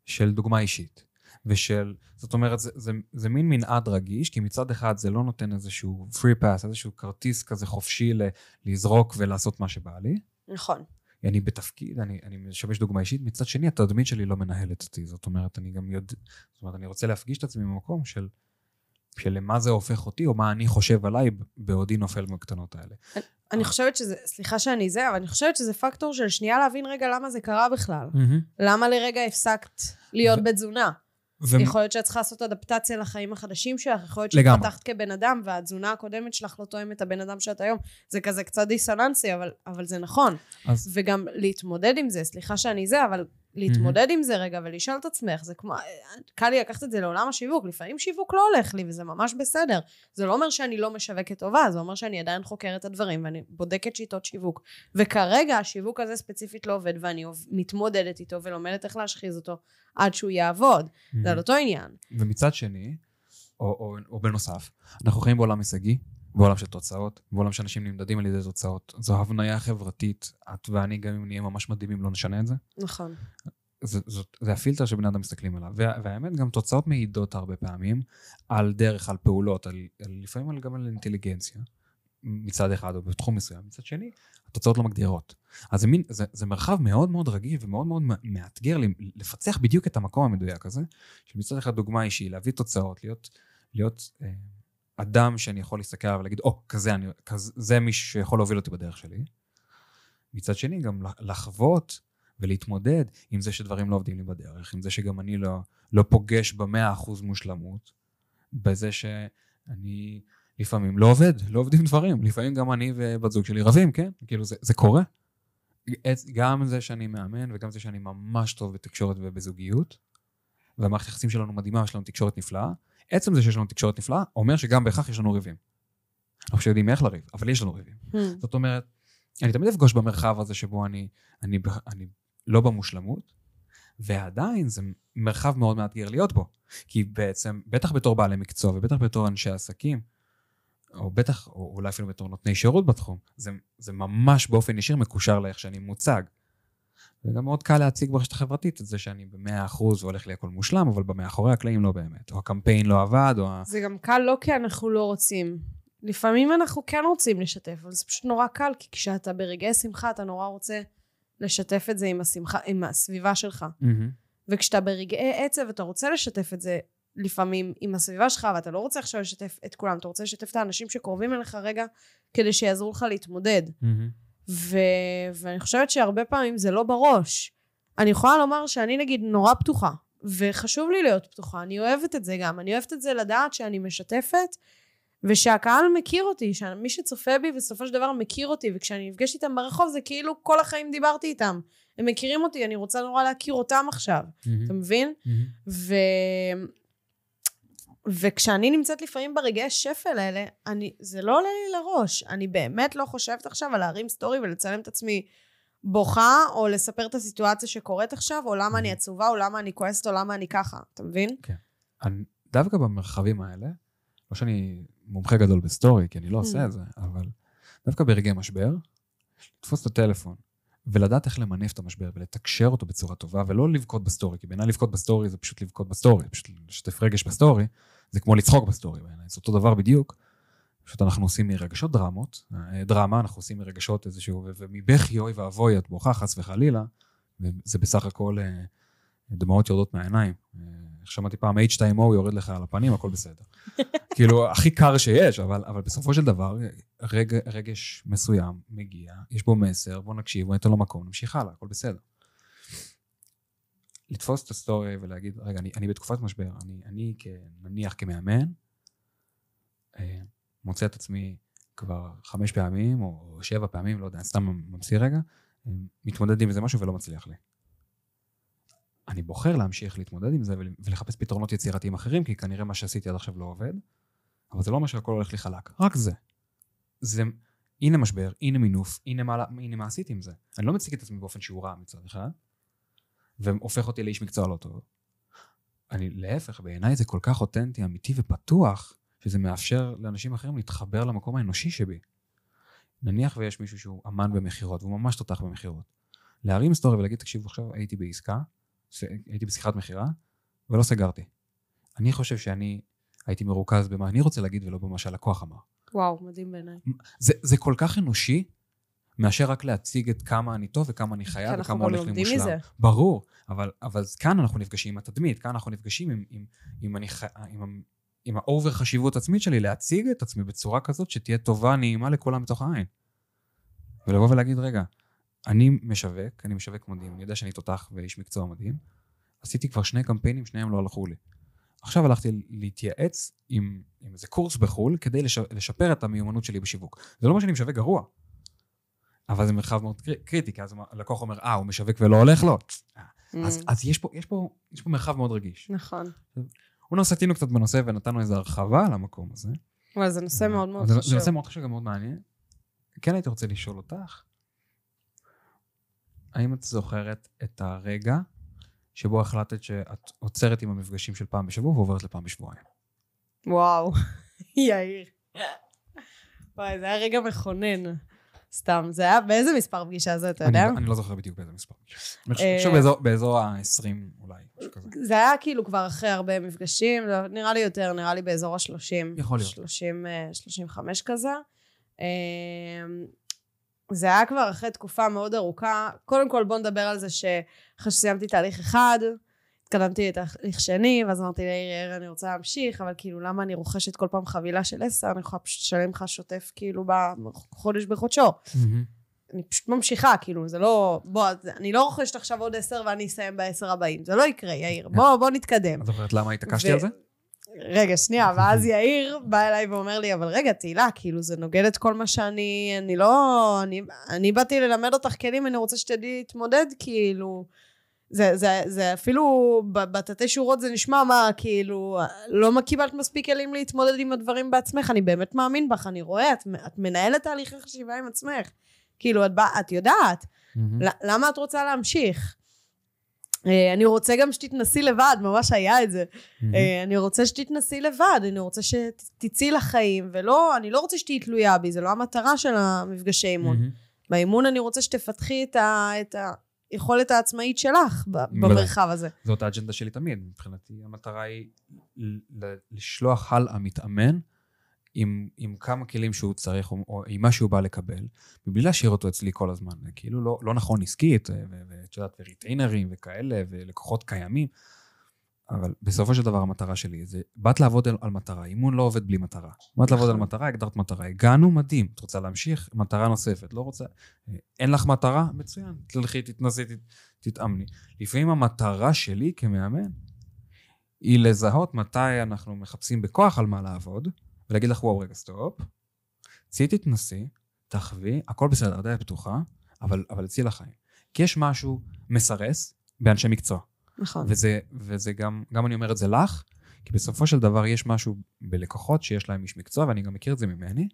של דוגמה אישית. ושל, זאת אומרת, זה, זה, זה מין מנעד רגיש, כי מצד אחד זה לא נותן איזשהו free pass, איזשהו כרטיס כזה חופשי ל, לזרוק ולעשות מה שבא לי. נכון. אני בתפקיד, אני, אני משמש דוגמה אישית, מצד שני התדמית שלי לא מנהלת אותי, זאת אומרת, אני גם יודע, זאת אומרת, אני רוצה להפגיש את עצמי במקום של, של למה זה הופך אותי, או מה אני חושב עליי בעודי נופל בקטנות האלה. אני, אני חושבת שזה, סליחה שאני זה, אבל אני חושבת שזה פקטור של שנייה להבין רגע למה זה קרה בכלל. Mm-hmm. למה לרגע הפסקת להיות ו- בתזונה? ו... יכול להיות שאת צריכה לעשות אדפטציה לחיים החדשים שלך, יכול להיות שהתפתחת כבן אדם, והתזונה הקודמת שלך לא תואמת את הבן אדם שאת היום. זה כזה קצת דיסוננסי, אבל, אבל זה נכון. אז... וגם להתמודד עם זה, סליחה שאני זה, אבל להתמודד mm-hmm. עם זה רגע ולשאול את עצמך, זה כמו, קל לי לקחת את זה לעולם השיווק, לפעמים שיווק לא הולך לי וזה ממש בסדר. זה לא אומר שאני לא משווקת טובה, זה אומר שאני עדיין חוקרת את הדברים ואני בודקת שיטות שיווק. וכרגע השיווק הזה ספציפית לא עובד ואני מתמודדת איתו ולומדת איך להשחיז אותו עד שהוא יעבוד. Mm-hmm. זה על אותו עניין. ומצד שני, או, או, או בנוסף, אנחנו חיים בעולם הישגי, בעולם של תוצאות, בעולם שאנשים נמדדים על ידי תוצאות. זו הבניה חברתית, את ואני, גם אם נהיה ממש מדהימים, לא נשנה את זה. נכון. זה, זאת, זה הפילטר שבני אדם מסתכלים עליו. וה, והאמת, גם תוצאות מעידות הרבה פעמים על דרך, על פעולות, על, על, לפעמים על, גם על אינטליגנציה, מצד אחד, או בתחום מסוים. מצד שני, התוצאות לא מגדירות. אז זה, מין, זה, זה מרחב מאוד מאוד רגיש ומאוד מאוד מאתגר לפצח בדיוק את המקום המדויק הזה, שמצד אחד דוגמה אישי, להביא תוצאות, להיות, להיות אה, אדם שאני יכול להסתכל עליו ולהגיד, או, oh, כזה, אני, כזה, זה מישהו שיכול להוביל אותי בדרך שלי. מצד שני, גם לחוות ולהתמודד עם זה שדברים לא עובדים לי בדרך, עם זה שגם אני לא, לא פוגש במאה אחוז מושלמות, בזה שאני לפעמים לא עובד, לא עובדים דברים, לפעמים גם אני ובת זוג שלי רבים, כן? כאילו זה, זה קורה. גם זה שאני מאמן וגם זה שאני ממש טוב בתקשורת ובזוגיות, והמערכת היחסים שלנו מדהימה, יש לנו תקשורת נפלאה. עצם זה שיש לנו תקשורת נפלאה, אומר שגם בהכרח יש לנו ריבים. אנחנו שיודעים איך לריב, אבל יש לנו ריבים. Hmm. זאת אומרת, אני תמיד אפגוש במרחב הזה שבו אני, אני, אני לא במושלמות, ועדיין זה מרחב מאוד מאתגר להיות בו. כי בעצם, בטח בתור בעלי מקצוע ובטח בתור אנשי עסקים, או בטח, או אולי אפילו בתור נותני שירות בתחום, זה, זה ממש באופן ישיר מקושר לאיך שאני מוצג. וגם מאוד קל להציג ברשת החברתית את זה שאני במאה אחוז הולך לי הכל מושלם, אבל במאחורי הקלעים לא באמת. או הקמפיין לא עבד, או... זה גם קל לא כי אנחנו לא רוצים. לפעמים אנחנו כן רוצים לשתף, אבל זה פשוט נורא קל, כי כשאתה ברגעי שמחה, אתה נורא רוצה לשתף את זה עם, השמחה, עם הסביבה שלך. Mm-hmm. וכשאתה ברגעי עצב, אתה רוצה לשתף את זה לפעמים עם הסביבה שלך, ואתה לא רוצה עכשיו לשתף את כולם, אתה רוצה לשתף את האנשים שקרובים אליך רגע, כדי שיעזרו לך להתמודד. Mm-hmm. ו... ואני חושבת שהרבה פעמים זה לא בראש. אני יכולה לומר שאני נגיד נורא פתוחה, וחשוב לי להיות פתוחה, אני אוהבת את זה גם, אני אוהבת את זה לדעת שאני משתפת, ושהקהל מכיר אותי, שמי שצופה בי בסופו של דבר מכיר אותי, וכשאני נפגשת איתם ברחוב זה כאילו כל החיים דיברתי איתם. הם מכירים אותי, אני רוצה נורא להכיר אותם עכשיו, mm-hmm. אתה מבין? Mm-hmm. ו... וכשאני נמצאת לפעמים ברגעי שפל האלה, אני, זה לא עולה לי לראש. אני באמת לא חושבת עכשיו על להרים סטורי ולצלם את עצמי בוכה, או לספר את הסיטואציה שקורית עכשיו, או למה אני עצובה, או למה אני כועסת, או למה אני ככה. אתה מבין? כן. אני, דווקא במרחבים האלה, לא שאני מומחה גדול בסטורי, כי אני לא עושה את זה, אבל דווקא ברגעי משבר, לתפוס את הטלפון ולדעת איך למנף את המשבר ולתקשר אותו בצורה טובה, ולא לבכות בסטורי, כי בעיניי לבכות בסטורי זה פשוט לבכות בסטורי, פשוט לשתף רגש בסטורי, זה כמו לצחוק בסטורי בעיניי, זה אותו דבר בדיוק. פשוט אנחנו עושים מרגשות דרמות, אה, דרמה, אנחנו עושים מרגשות איזשהו, ומבכי אוי ואבוי את בוכה חס וחלילה, וזה בסך הכל אה, דמעות יורדות מהעיניים. אה, איך שמעתי פעם, H2O יורד לך על הפנים, הכל בסדר. כאילו, הכי קר שיש, אבל, אבל בסופו של דבר, רג, רגש מסוים מגיע, יש בו מסר, בוא נקשיב, בוא ניתן לו מקום, נמשיך הלאה, הכל בסדר. לתפוס את הסטורי ולהגיד, רגע, אני, אני בתקופת משבר, אני, אני נניח כמאמן, אה, מוצא את עצמי כבר חמש פעמים, או שבע פעמים, לא יודע, סתם ממציא רגע, אה, מתמודד עם איזה משהו ולא מצליח לי. אני בוחר להמשיך להתמודד עם זה ולחפש פתרונות יצירתיים אחרים, כי כנראה מה שעשיתי עד עכשיו לא עובד, אבל זה לא אומר שהכל הולך לי חלק, רק זה. זה, הנה משבר, הנה מינוף, הנה מה, הנה מה עשיתי עם זה. אני לא מציג את עצמי באופן שהוא רע מצד אחד, והופך אותי לאיש מקצוע לא טוב. אני, להפך, בעיניי זה כל כך אותנטי, אמיתי ופתוח, שזה מאפשר לאנשים אחרים להתחבר למקום האנושי שבי. נניח ויש מישהו שהוא אמן במכירות, והוא ממש תותח במכירות. להרים סטורי ולהגיד, תקשיבו, עכשיו הייתי בעסקה, הייתי בשיחת מכירה, ולא סגרתי. אני חושב שאני הייתי מרוכז במה אני רוצה להגיד ולא במה שהלקוח אמר. וואו, מדהים בעיניי. זה, זה כל כך אנושי, מאשר רק להציג את כמה אני טוב וכמה אני חייב וכמה הולך לי מושלם. מזה. ברור, אבל, אבל כאן אנחנו נפגשים עם התדמית, כאן אנחנו נפגשים עם, עם, עם, אני, עם, עם ה over חשיבות עצמית שלי, להציג את עצמי בצורה כזאת שתהיה טובה, נעימה לכולם בתוך העין. ולבוא ולהגיד, רגע, אני משווק, אני משווק מדהים, אני יודע שאני תותח ואיש מקצוע מדהים. עשיתי כבר שני קמפיינים, שניהם לא הלכו לי. עכשיו הלכתי להתייעץ עם, עם איזה קורס בחו"ל כדי לש, לשפר את המיומנות שלי בשיווק. זה לא אומר שאני משווק גרוע, אבל זה מרחב מאוד קריטי, כי אז הלקוח אומר, אה, הוא משווק ולא הולך לו. Mm. אז, אז יש, פה, יש, פה, יש פה מרחב מאוד רגיש. נכון. הוא סטינו קצת בנושא ונתנו איזו הרחבה על המקום הזה. אבל זה נושא מאוד מאוד חשוב. זה נושא מאוד חשוב, גם מאוד מעניין. כן הייתי רוצה לשאול אותך, האם את זוכרת את הרגע שבו החלטת שאת עוצרת עם המפגשים של פעם בשבוע ועוברת לפעם בשבועיים? וואו, יאיר. וואי, זה היה רגע מכונן. סתם, זה היה באיזה מספר פגישה זה, אתה אני יודע? לא- אני לא זוכר בדיוק באיזה מספר. אני אה, חושב באזור- באזור ה-20 אולי, משהו כזה. זה היה כאילו כבר אחרי הרבה מפגשים, לא, נראה לי יותר, נראה לי באזור ה-30. יכול להיות. 30, אה, 35 כזה. אה, זה היה כבר אחרי תקופה מאוד ארוכה. קודם כל בוא נדבר על זה שאחרי שסיימתי תהליך אחד, התקדמתי לתהליך שני, ואז אמרתי ליאיר, יאיר, אני רוצה להמשיך, אבל כאילו, למה אני רוכשת כל פעם חבילה של עשר? אני יכולה פשוט לשלם לך שוטף כאילו בחודש בחודשו. אני פשוט ממשיכה, כאילו, זה לא... בוא, אני לא רוכשת עכשיו עוד עשר ואני אסיים בעשר הבאים. זה לא יקרה, יאיר. בוא, בוא נתקדם. את זוכרת למה התעקשתי על זה? רגע, שנייה, ואז יאיר בא אליי ואומר לי, אבל רגע, תהילה, כאילו, זה נוגד את כל מה שאני... אני לא... אני, אני באתי ללמד אותך כלים, אני רוצה שתדעי להתמודד, כאילו... זה, זה, זה אפילו בתתי שורות זה נשמע מה, כאילו, לא קיבלת מספיק כלים להתמודד עם הדברים בעצמך, אני באמת מאמין בך, אני רואה, את, את מנהלת תהליכי חשיבה עם עצמך. כאילו, את, בא, את יודעת. ל- למה את רוצה להמשיך? אה, אני רוצה גם שתתנסי לבד, ממש היה את זה. אה, אני רוצה שתתנסי לבד, אני רוצה שתצאי לחיים, ולא, אני לא רוצה שתהיי תלויה בי, זה לא המטרה של המפגשי אימון. מהמם. באימון אני רוצה שתפתחי את, ה, את היכולת העצמאית שלך במרחב הזה. זאת האג'נדה שלי תמיד. מבחינתי המטרה היא לשלוח הלאה מתאמן עם, עם כמה כלים שהוא צריך, או, או עם מה שהוא בא לקבל, מבלי להשאיר אותו אצלי כל הזמן. כאילו לא, לא נכון עסקית, ואת יודעת, וריטיינרים וכאלה, ולקוחות קיימים. אבל בסופו של דבר המטרה שלי זה, באת לעבוד על, על מטרה, אימון לא עובד בלי מטרה. באת לעבוד על נכון. מטרה, הגדרת מטרה, הגענו, מדהים. את רוצה להמשיך? מטרה נוספת. לא רוצה, אה, אין לך מטרה? מצוין. תלכי, תתנסי, תת, תתאמני. לפעמים המטרה שלי כמאמן היא לזהות מתי אנחנו מחפשים בכוח על מה לעבוד, ולהגיד לך, וואו, רגע, סטופ, צאי תתנסי, תחווי, הכל בסדר, הדלת פתוחה, אבל, אבל צאי לחיים. כי יש משהו מסרס באנשי מקצוע. נכון. וזה, וזה גם, גם אני אומר את זה לך, כי בסופו של דבר יש משהו בלקוחות שיש להם איש מקצוע, ואני גם מכיר את זה ממני,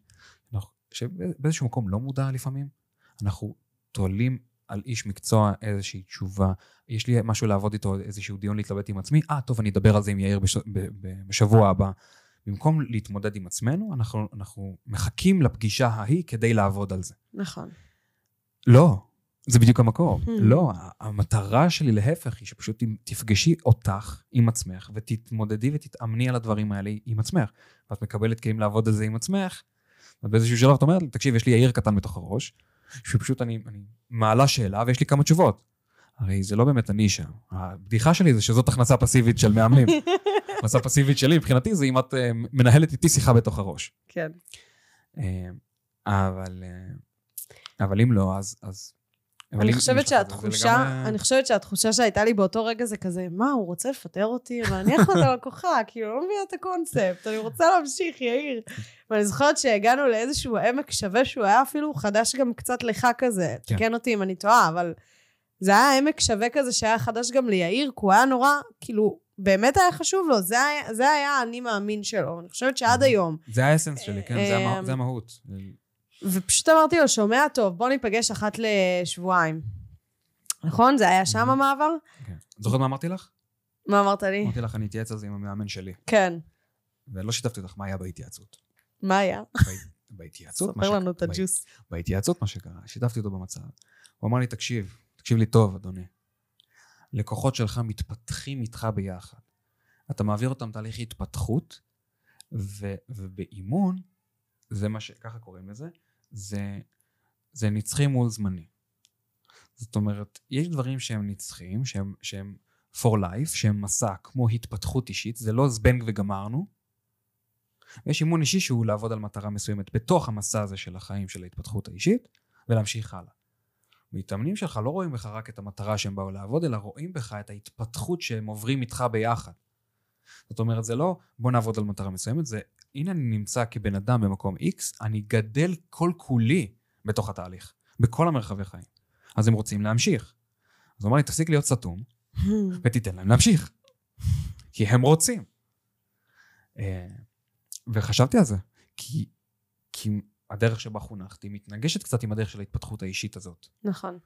שבאיזשהו מקום לא מודע לפעמים, אנחנו תולים על איש מקצוע איזושהי תשובה, יש לי משהו לעבוד איתו, איזשהו דיון להתלבט עם עצמי, אה, טוב, אני אדבר על זה עם יאיר בש, ב, ב, בשבוע הבא. במקום להתמודד עם עצמנו, אנחנו, אנחנו מחכים לפגישה ההיא כדי לעבוד על זה. נכון. לא, זה בדיוק המקום. Hmm. לא, המטרה שלי להפך היא שפשוט תפגשי אותך עם עצמך ותתמודדי ותתאמני על הדברים האלה עם עצמך. ואת מקבלת כלים לעבוד על זה עם עצמך, ובאיזשהו שלב את אומרת תקשיב, יש לי יאיר קטן בתוך הראש, שפשוט אני, אני מעלה שאלה ויש לי כמה תשובות. הרי זה לא באמת אני שם. הבדיחה שלי זה שזאת הכנסה פסיבית של מאמנים. הכנסה פסיבית שלי מבחינתי זה אם את אה, מנהלת איתי שיחה בתוך הראש. כן. אה, אבל, אה, אבל אם לא, אז... אז אני חושבת שהתחושה, אני חושבת שהתחושה שהייתה לי באותו רגע זה כזה, מה, הוא רוצה לפטר אותי? להניח לו את הלקוחה, כאילו, לא מבינה את הקונספט, אני רוצה להמשיך, יאיר. ואני זוכרת שהגענו לאיזשהו עמק שווה שהוא היה אפילו חדש גם קצת לך כזה, כן. תקן אותי אם אני טועה, אבל זה היה עמק שווה כזה שהיה חדש גם ליאיר, כי הוא היה נורא, כאילו, באמת היה חשוב לו, זה היה, זה היה האני מאמין שלו. אני חושבת שעד היום, זה האסנס שלי, כן, זה המה- אה, זה המהות. ופשוט אמרתי לו, שומע טוב, בוא ניפגש אחת לשבועיים. נכון? זה היה שם Mhm. המעבר? כן. זוכרת מה אמרתי לך? מה אמרת לי? אמרתי לך, אני אתייעץ על זה עם המאמן שלי. כן. ולא שיתפתי אותך מה היה בהתייעצות. מה היה? בה- בהתייעצות, מה ספר לנו את הג'וס. בהתייעצות מה שקרה, שיתפתי אותו במצב. הוא אמר לי, תקשיב, תקשיב לי טוב, אדוני. לקוחות שלך מתפתחים איתך ביחד. אתה מעביר אותם תהליך התפתחות, ו, ובאימון, זה מה ש... ככה קוראים לזה, זה, זה נצחי מול זמני. זאת אומרת, יש דברים שהם נצחיים, שהם, שהם for life, שהם מסע כמו התפתחות אישית, זה לא זבנג וגמרנו. ויש אימון אישי שהוא לעבוד על מטרה מסוימת בתוך המסע הזה של החיים של ההתפתחות האישית, ולהמשיך הלאה. מתאמנים שלך לא רואים בך רק את המטרה שהם באו לעבוד, אלא רואים בך את ההתפתחות שהם עוברים איתך ביחד. זאת אומרת, זה לא בוא נעבוד על מטרה מסוימת, זה הנה אני נמצא כבן אדם במקום X, אני גדל כל כולי בתוך התהליך, בכל המרחבי חיים. אז הם רוצים להמשיך. אז הוא אמר לי, תפסיק להיות סתום, ותיתן להם להמשיך. כי הם רוצים. אה, וחשבתי על זה, כי, כי הדרך שבה חונכתי מתנגשת קצת עם הדרך של ההתפתחות האישית הזאת. נכון.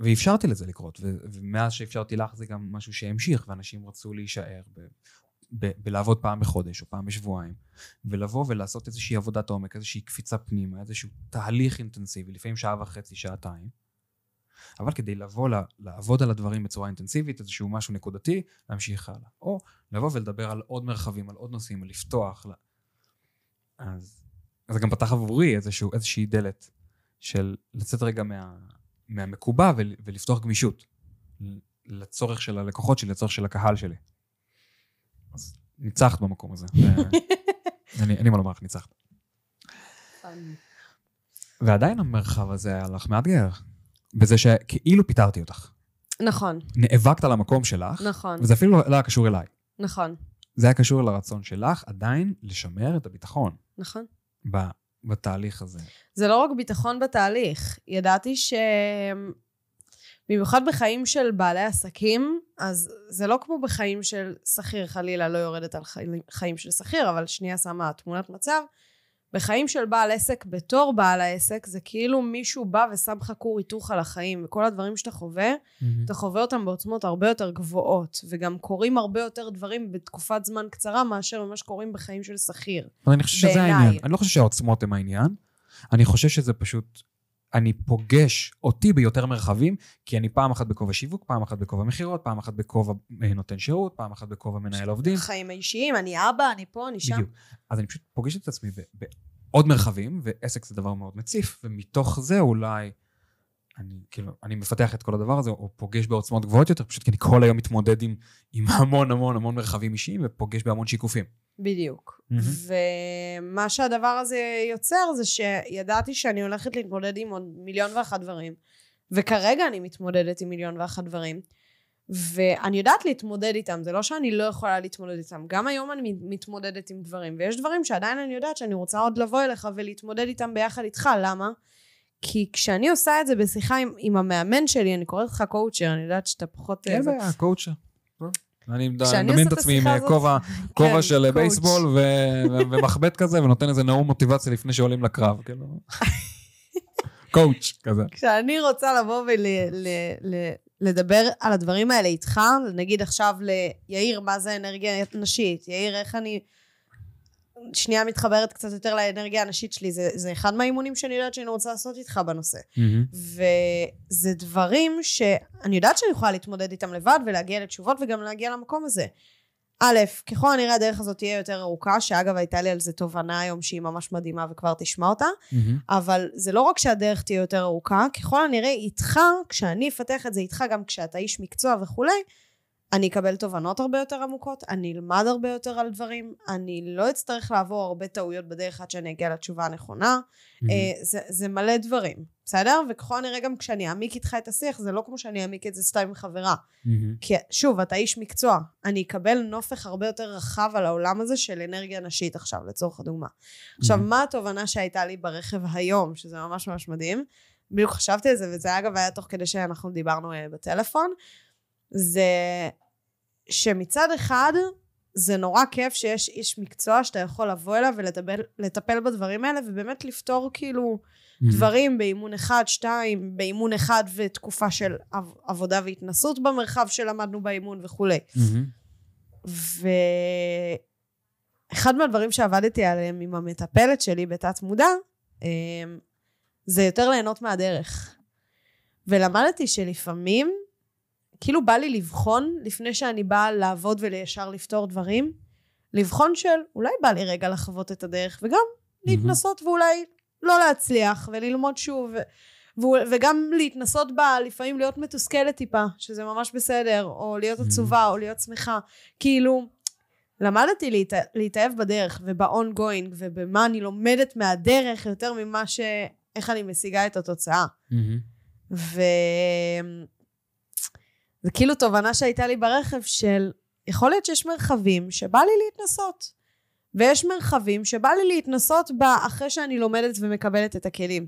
ואפשרתי לזה לקרות, ו- ומאז שאפשרתי לך זה גם משהו שהמשיך, ואנשים רצו להישאר. ב- ב- בלעבוד פעם בחודש או פעם בשבועיים, ולבוא ולעשות איזושהי עבודת עומק, איזושהי קפיצה פנימה, איזשהו תהליך אינטנסיבי, לפעמים שעה וחצי, שעתיים. אבל כדי לבוא ל- לעבוד על הדברים בצורה אינטנסיבית, איזשהו משהו נקודתי, להמשיך הלאה. או לבוא ולדבר על עוד מרחבים, על עוד נושאים, על לפתוח. ל- אז, אז זה גם פתח עבורי איזשהו, איזושהי דלת של לצאת רגע מה, מהמקובע ול, ולפתוח גמישות לצורך של הלקוחות שלי, לצורך של הקהל שלי. אז ניצחת במקום הזה. אין לי מה לומר לך, ניצחת. ועדיין המרחב הזה היה לך מאתגר. בזה שכאילו פיטרתי אותך. נכון, נאבקת על המקום שלך, נכון, וזה אפילו לא, לא היה קשור אליי. נכון, זה היה קשור לרצון שלך עדיין לשמר את הביטחון נכון. ב- בתהליך הזה. זה לא רק ביטחון בתהליך. ידעתי ש... במיוחד בחיים של בעלי עסקים, אז זה לא כמו בחיים של שכיר, חלילה, לא יורדת על חיים, של שכיר, אבל שנייה שמה תמונת מצב. בחיים של בעל עסק, בתור בעל העסק, זה כאילו מישהו בא ושם לך כור היתוך על החיים, וכל הדברים שאתה חווה, אתה חווה אותם בעוצמות הרבה יותר גבוהות, וגם קורים הרבה יותר דברים בתקופת זמן קצרה מאשר מה שקורים בחיים של שכיר. אבל אני חושב שזה. העניין. אני לא חושב שהעוצמות הם העניין. אני חושב שזה פשוט... אני פוגש אותי ביותר מרחבים, כי אני פעם אחת בכובע שיווק, פעם אחת בכובע מכירות, פעם אחת בכובע אה, נותן שירות, פעם אחת בכובע מנהל עובדים. החיים האישיים, אני אבא, אני פה, אני שם. בדיוק. אז אני פשוט פוגש את עצמי בעוד מרחבים, ועסק זה דבר מאוד מציף, ומתוך זה אולי אני כאילו, אני מפתח את כל הדבר הזה, או פוגש בעוצמות גבוהות יותר, פשוט כי אני כל היום מתמודד עם, עם המון המון המון מרחבים אישיים, ופוגש בהמון שיקופים. בדיוק. מהמם. ומה שהדבר הזה יוצר זה שידעתי שאני הולכת להתמודד עם עוד מיליון ואחת דברים, וכרגע אני מתמודדת עם מיליון ואחת דברים, ואני יודעת להתמודד איתם, זה לא שאני לא יכולה להתמודד איתם. גם היום אני מתמודדת עם דברים, ויש דברים שעדיין אני יודעת שאני רוצה עוד לבוא אליך ולהתמודד איתם ביחד איתך, למה? כי כשאני עושה את זה בשיחה עם, עם המאמן שלי, אני קוראת לך coacher, אני יודעת שאתה פחות... אין זה- בעיה, coacher. אני מדמיין את עצמי עם אה, כובע כן, של אה. בייסבול ו- ומחבט כזה, ונותן איזה נאום מוטיבציה לפני שעולים לקרב, כאילו. קואוצ' כזה. כשאני רוצה לבוא ולדבר על הדברים האלה איתך, נגיד עכשיו ליאיר, מה זה אנרגיה נשית? יאיר, איך אני שנייה מתחברת קצת יותר לאנרגיה הנשית שלי, זה, זה אחד מהאימונים שאני יודעת שאני רוצה לעשות איתך בנושא. וזה דברים שאני יודעת שאני יכולה להתמודד איתם לבד ולהגיע לתשובות וגם להגיע למקום הזה. א', ככל הנראה הדרך הזאת תהיה יותר ארוכה, שאגב הייתה לי על זה תובנה היום שהיא ממש מדהימה וכבר תשמע אותה, אבל זה לא רק שהדרך תהיה יותר ארוכה, ככל הנראה איתך, כשאני אפתח את זה איתך, גם כשאתה איש מקצוע וכולי, אני אקבל תובנות הרבה יותר עמוקות, אני אלמד הרבה יותר על דברים, אני לא אצטרך לעבור הרבה טעויות בדרך עד שאני אגיע לתשובה הנכונה. אה, זה, זה מלא דברים, בסדר? וככל הנראה גם כשאני אעמיק איתך את השיח, זה לא כמו שאני אעמיק את זה סתם עם חברה. כי שוב, אתה איש מקצוע, אני אקבל נופך הרבה יותר רחב על העולם הזה של אנרגיה נשית עכשיו, לצורך הדוגמה. עכשיו, מה התובנה שהייתה לי ברכב היום, שזה ממש ממש מדהים? בדיוק חשבתי על זה, וזה אגב היה תוך כדי שאנחנו דיברנו אה, בטלפון, זה שמצד אחד, זה נורא כיף שיש איש מקצוע שאתה יכול לבוא אליו ולטפל בדברים האלה, ובאמת לפתור כאילו דברים באימון אחד, שתיים, באימון אחד ותקופה של עב- עבודה והתנסות במרחב שלמדנו באימון וכולי. ואחד מהדברים שעבדתי עליהם עם המטפלת שלי בתת מודע, אמ, זה יותר ליהנות מהדרך. ולמדתי שלפעמים, כאילו בא לי לבחון, לפני שאני באה לעבוד ולישר לפתור דברים, לבחון של אולי בא לי רגע לחוות את הדרך, וגם להתנסות ואולי לא להצליח, וללמוד שוב, ו- ו- וגם להתנסות בה, לפעמים להיות מתוסכלת טיפה, שזה ממש בסדר, או להיות עצובה, או להיות שמחה. כאילו, למדתי להת... להתאהב בדרך, וב-ongoing, ובמה אני לומדת מהדרך, יותר ממה ש... איך אני משיגה את התוצאה. ו... זה כאילו תובנה שהייתה לי ברכב של, יכול להיות שיש מרחבים שבא לי להתנסות. ויש מרחבים שבא לי להתנסות בה אחרי שאני לומדת ומקבלת את הכלים.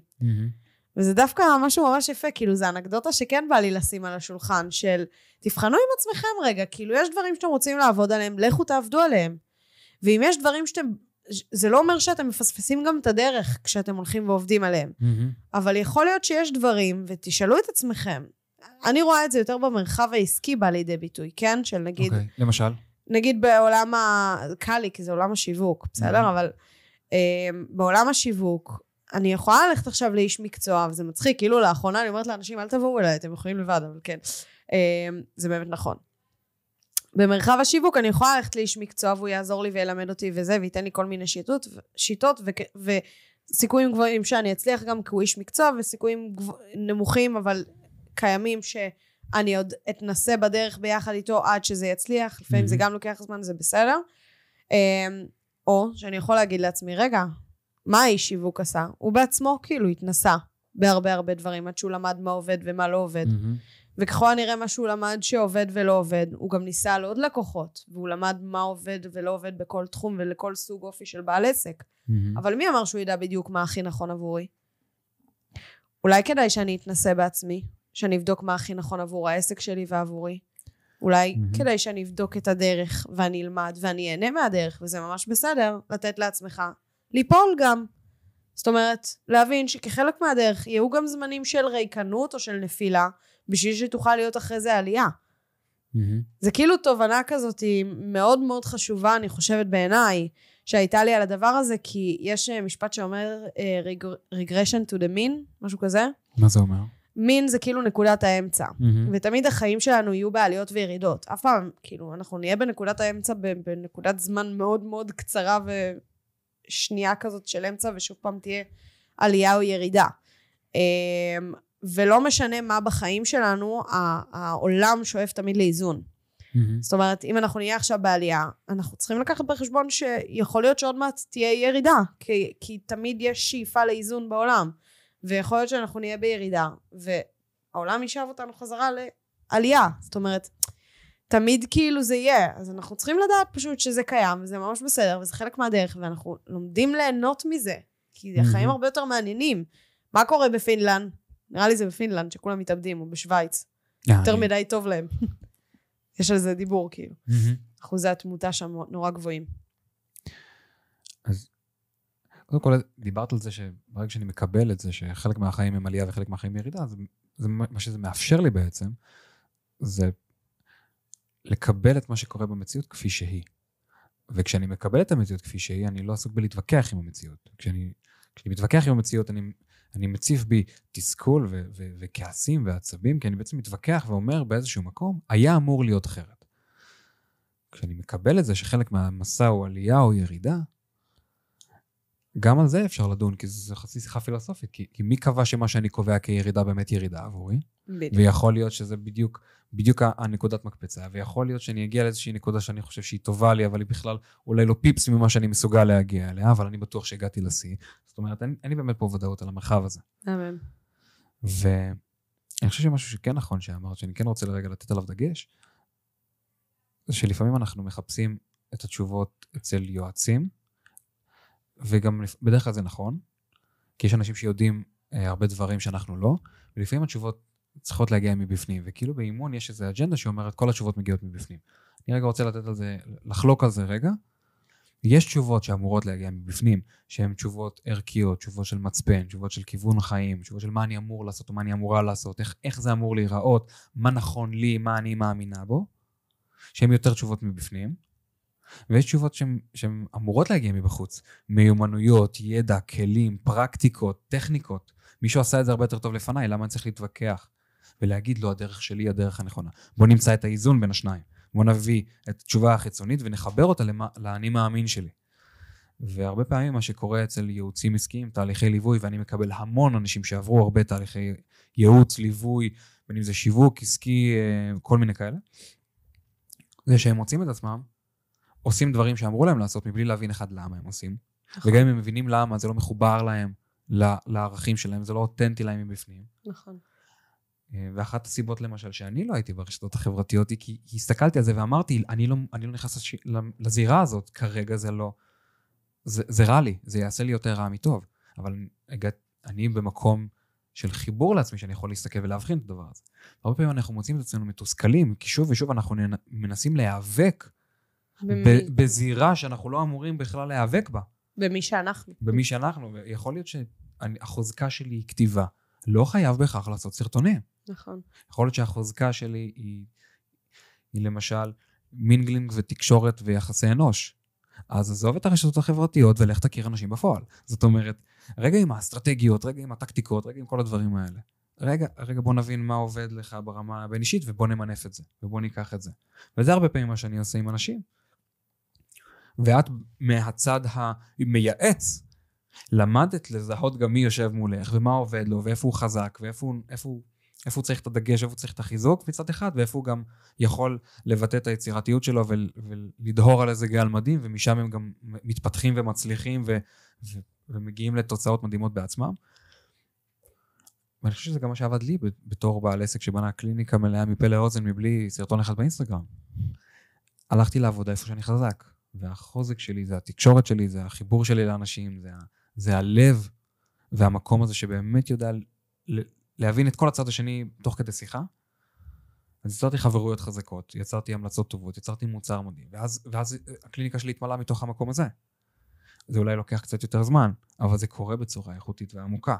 וזה דווקא משהו ממש יפה, כאילו זה אנקדוטה שכן בא לי לשים על השולחן, של תבחנו עם עצמכם רגע, כאילו יש דברים שאתם רוצים לעבוד עליהם, לכו תעבדו עליהם. ואם יש דברים שאתם, זה לא אומר שאתם מפספסים גם את הדרך כשאתם הולכים ועובדים עליהם. אבל יכול להיות שיש דברים, ותשאלו את עצמכם. אני רואה את זה יותר במרחב העסקי בא לידי ביטוי, כן? של נגיד, אוקיי, למשל? נגיד בעולם ה... קל לי, כי זה עולם השיווק, בסדר? Mhm. אבל אה, בעולם השיווק, אני יכולה ללכת עכשיו לאיש מקצוע, וזה מצחיק, כאילו לאחרונה אני אומרת לאנשים, אל תבואו אליי, אתם יכולים לבד, אבל כן. אה, זה באמת נכון. במרחב השיווק אני יכולה ללכת לאיש מקצוע והוא יעזור לי וילמד אותי וזה, וייתן לי כל מיני שיטות, שיטות וכ- וסיכויים גבוהים שאני אצליח גם כי הוא איש מקצוע, וסיכויים גבוה, נמוכים אבל קיימים שאני עוד אתנסה בדרך ביחד איתו עד שזה יצליח, לפעמים זה Mhm. גם לוקח זמן, זה בסדר. אמ, או שאני יכול להגיד לעצמי, רגע, מה האיש שיווק עשה? הוא בעצמו כאילו התנסה בהרבה הרבה דברים, עד שהוא למד מה עובד ומה לא עובד. מהמם. וככל הנראה מה שהוא למד שעובד ולא עובד, הוא גם ניסה על עוד לקוחות, והוא למד מה עובד ולא עובד בכל תחום ולכל סוג אופי של בעל עסק. מהמם. אבל מי אמר שהוא ידע בדיוק מה הכי נכון עבורי? אולי כדאי שאני אתנסה בעצמי, שאני אבדוק מה הכי נכון עבור העסק שלי ועבורי. אולי מהמם. כדאי שאני אבדוק את הדרך ואני אלמד ואני אהנה מהדרך, וזה ממש בסדר לתת לעצמך ליפול גם. זאת אומרת, להבין שכחלק מהדרך יהיו גם זמנים של ריקנות או של נפילה, בשביל שתוכל להיות אחרי זה עלייה. מהמם. זה כאילו תובנה כזאת היא מאוד מאוד חשובה, אני חושבת בעיניי, שהייתה לי על הדבר הזה, כי יש אה, משפט שאומר reg- regression to the mean, משהו כזה. מה זה אומר? מין זה כאילו נקודת האמצע. מהמם. ותמיד החיים שלנו יהיו בעליות וירידות. אף פעם, כאילו, אנחנו נהיה בנקודת האמצע בנקודת זמן מאוד מאוד קצרה ושנייה כזאת של אמצע, ושוב פעם תהיה עלייה או ירידה. אמ, ולא משנה מה בחיים שלנו, העולם שואף תמיד לאיזון. מהמם. זאת אומרת, אם אנחנו נהיה עכשיו בעלייה, אנחנו צריכים לקחת בחשבון שיכול להיות שעוד מעט תהיה ירידה, כי, כי תמיד יש שאיפה לאיזון בעולם. ויכול להיות שאנחנו נהיה בירידה, והעולם יישב אותנו חזרה לעלייה. זאת אומרת, תמיד כאילו זה יהיה. אז אנחנו צריכים לדעת פשוט שזה קיים, וזה ממש בסדר, וזה חלק מהדרך, ואנחנו לומדים ליהנות מזה. כי החיים מהמם. הרבה יותר מעניינים. מה קורה בפינלנד? נראה לי זה בפינלנד, שכולם מתאבדים, או בשוויץ. אה, יותר אני- מדי טוב להם. יש על זה דיבור, כאילו. מהמם. אחוזי התמותה שם נורא גבוהים. קודם כל, דיברת על זה שברגע שאני מקבל את זה שחלק מהחיים הם עלייה וחלק מהחיים ירידה, אז זה, מה שזה מאפשר לי בעצם, זה לקבל את מה שקורה במציאות כפי שהיא. וכשאני מקבל את המציאות כפי שהיא, אני לא עסוק בלהתווכח עם המציאות. כשאני, כשאני מתווכח עם המציאות, אני, אני מציף בי תסכול ו- ו- וכעסים ועצבים, כי אני בעצם מתווכח ואומר באיזשהו מקום, היה אמור להיות אחרת. כשאני מקבל את זה שחלק מהמסע הוא עלייה או ירידה, גם על זה אפשר לדון, כי זו חצי שיחה פילוסופית. כי, כי מי קבע שמה שאני קובע כירידה באמת ירידה עבורי? בדיוק. ויכול להיות שזה בדיוק, בדיוק הנקודת מקפצה, ויכול להיות שאני אגיע לאיזושהי נקודה שאני חושב שהיא טובה לי, אבל היא בכלל אולי לא פיפס ממה שאני מסוגל להגיע אליה, אבל אני בטוח שהגעתי לשיא. זאת אומרת, אין, אין לי באמת פה ודאות על המרחב הזה. אמן. ואני חושב שמשהו שכן נכון שאמרת, שאני כן רוצה לרגע לתת עליו דגש, זה שלפעמים אנחנו מחפשים את התשובות אצל יועצים, וגם בדרך כלל זה נכון, כי יש אנשים שיודעים אה, הרבה דברים שאנחנו לא, ולפעמים התשובות צריכות להגיע מבפנים, וכאילו באימון יש איזו אג'נדה שאומרת כל התשובות מגיעות מבפנים. אני רגע רוצה לתת על זה, לחלוק על זה רגע. יש תשובות שאמורות להגיע מבפנים, שהן תשובות ערכיות, תשובות של מצפן, תשובות של כיוון חיים, תשובות של מה אני אמור לעשות מה אני אמורה לעשות, איך, איך זה אמור להיראות, מה נכון לי, מה אני מאמינה בו, שהן יותר תשובות מבפנים. ויש תשובות שהן, אמורות להגיע מבחוץ, מיומנויות, ידע, כלים, פרקטיקות, טכניקות. מישהו עשה את זה הרבה יותר טוב לפניי, למה אני צריך להתווכח? ולהגיד לו, הדרך שלי היא הדרך הנכונה. בוא נמצא את האיזון בין השניים. בוא נביא את התשובה החיצונית ונחבר אותה לאני מאמין שלי. והרבה פעמים מה שקורה אצל ייעוצים עסקיים, תהליכי ליווי, ואני מקבל המון אנשים שעברו הרבה תהליכי ייעוץ, ליווי, בין אם זה שיווק, עסקי, אה, כל מיני כאלה, זה שהם מוצאים את עצמם, עושים דברים שאמרו להם לעשות מבלי להבין אחד למה הם עושים. נכון. וגם אם הם מבינים למה, זה לא מחובר להם, לערכים שלהם, זה לא אותנטי להם מבפנים. נכון. אה, ואחת הסיבות למשל שאני לא הייתי ברשתות החברתיות היא כי הסתכלתי על זה ואמרתי, אני לא, אני לא נכנס לש, לזירה הזאת, כרגע זה לא, זה, זה רע לי, זה יעשה לי יותר רע מטוב. אבל הגעת, אני במקום של חיבור לעצמי שאני יכול להסתכל ולהבחין את הדבר הזה. הרבה פעמים אנחנו מוצאים את עצמנו מתוסכלים, כי שוב ושוב אנחנו נ- מנסים להיאבק ב- בזירה שאנחנו לא אמורים בכלל להיאבק בה. במי שאנחנו. במי שאנחנו, ויכול להיות שהחוזקה שלי היא כתיבה. לא חייב בהכרח לעשות סרטונים. נכון. יכול להיות שהחוזקה שלי היא, היא למשל mingling ותקשורת ויחסי אנוש. אז עזוב את הרשתות החברתיות ולך תכיר אנשים בפועל. זאת אומרת, רגע עם האסטרטגיות, רגע עם הטקטיקות, רגע עם כל הדברים האלה. רגע, רגע בוא נבין מה עובד לך ברמה הבין אישית ובוא נמנף את זה, ובוא ניקח את זה. וזה הרבה פעמים מה שאני עושה עם אנשים. ואת מהצד המייעץ, למדת לזהות גם מי יושב מולך ומה עובד לו ואיפה הוא חזק ואיפה הוא, איפה הוא, איפה הוא צריך את הדגש, איפה הוא צריך את החיזוק מצד אחד, ואיפה הוא גם יכול לבטא את היצירתיות שלו ולדהור על איזה גל מדהים, ומשם הם גם מתפתחים ומצליחים ו, ו, ומגיעים לתוצאות מדהימות בעצמם. ואני חושב שזה גם מה שעבד לי בתור בעל עסק שבנה קליניקה מלאה מפה לאוזן מבלי סרטון אחד באינסטגרם. הלכתי לעבודה איפה שאני חזק, והחוזק שלי זה התקשורת שלי, זה החיבור שלי לאנשים, זה, זה הלב והמקום הזה שבאמת יודע להבין את כל הצד השני תוך כדי שיחה. אז יצרתי חברויות חזקות, יצרתי המלצות טובות, יצרתי מוצר מדהים, ואז, ואז הקליניקה שלי התמלאה מתוך המקום הזה. זה אולי לוקח קצת יותר זמן, אבל זה קורה בצורה איכותית ועמוקה.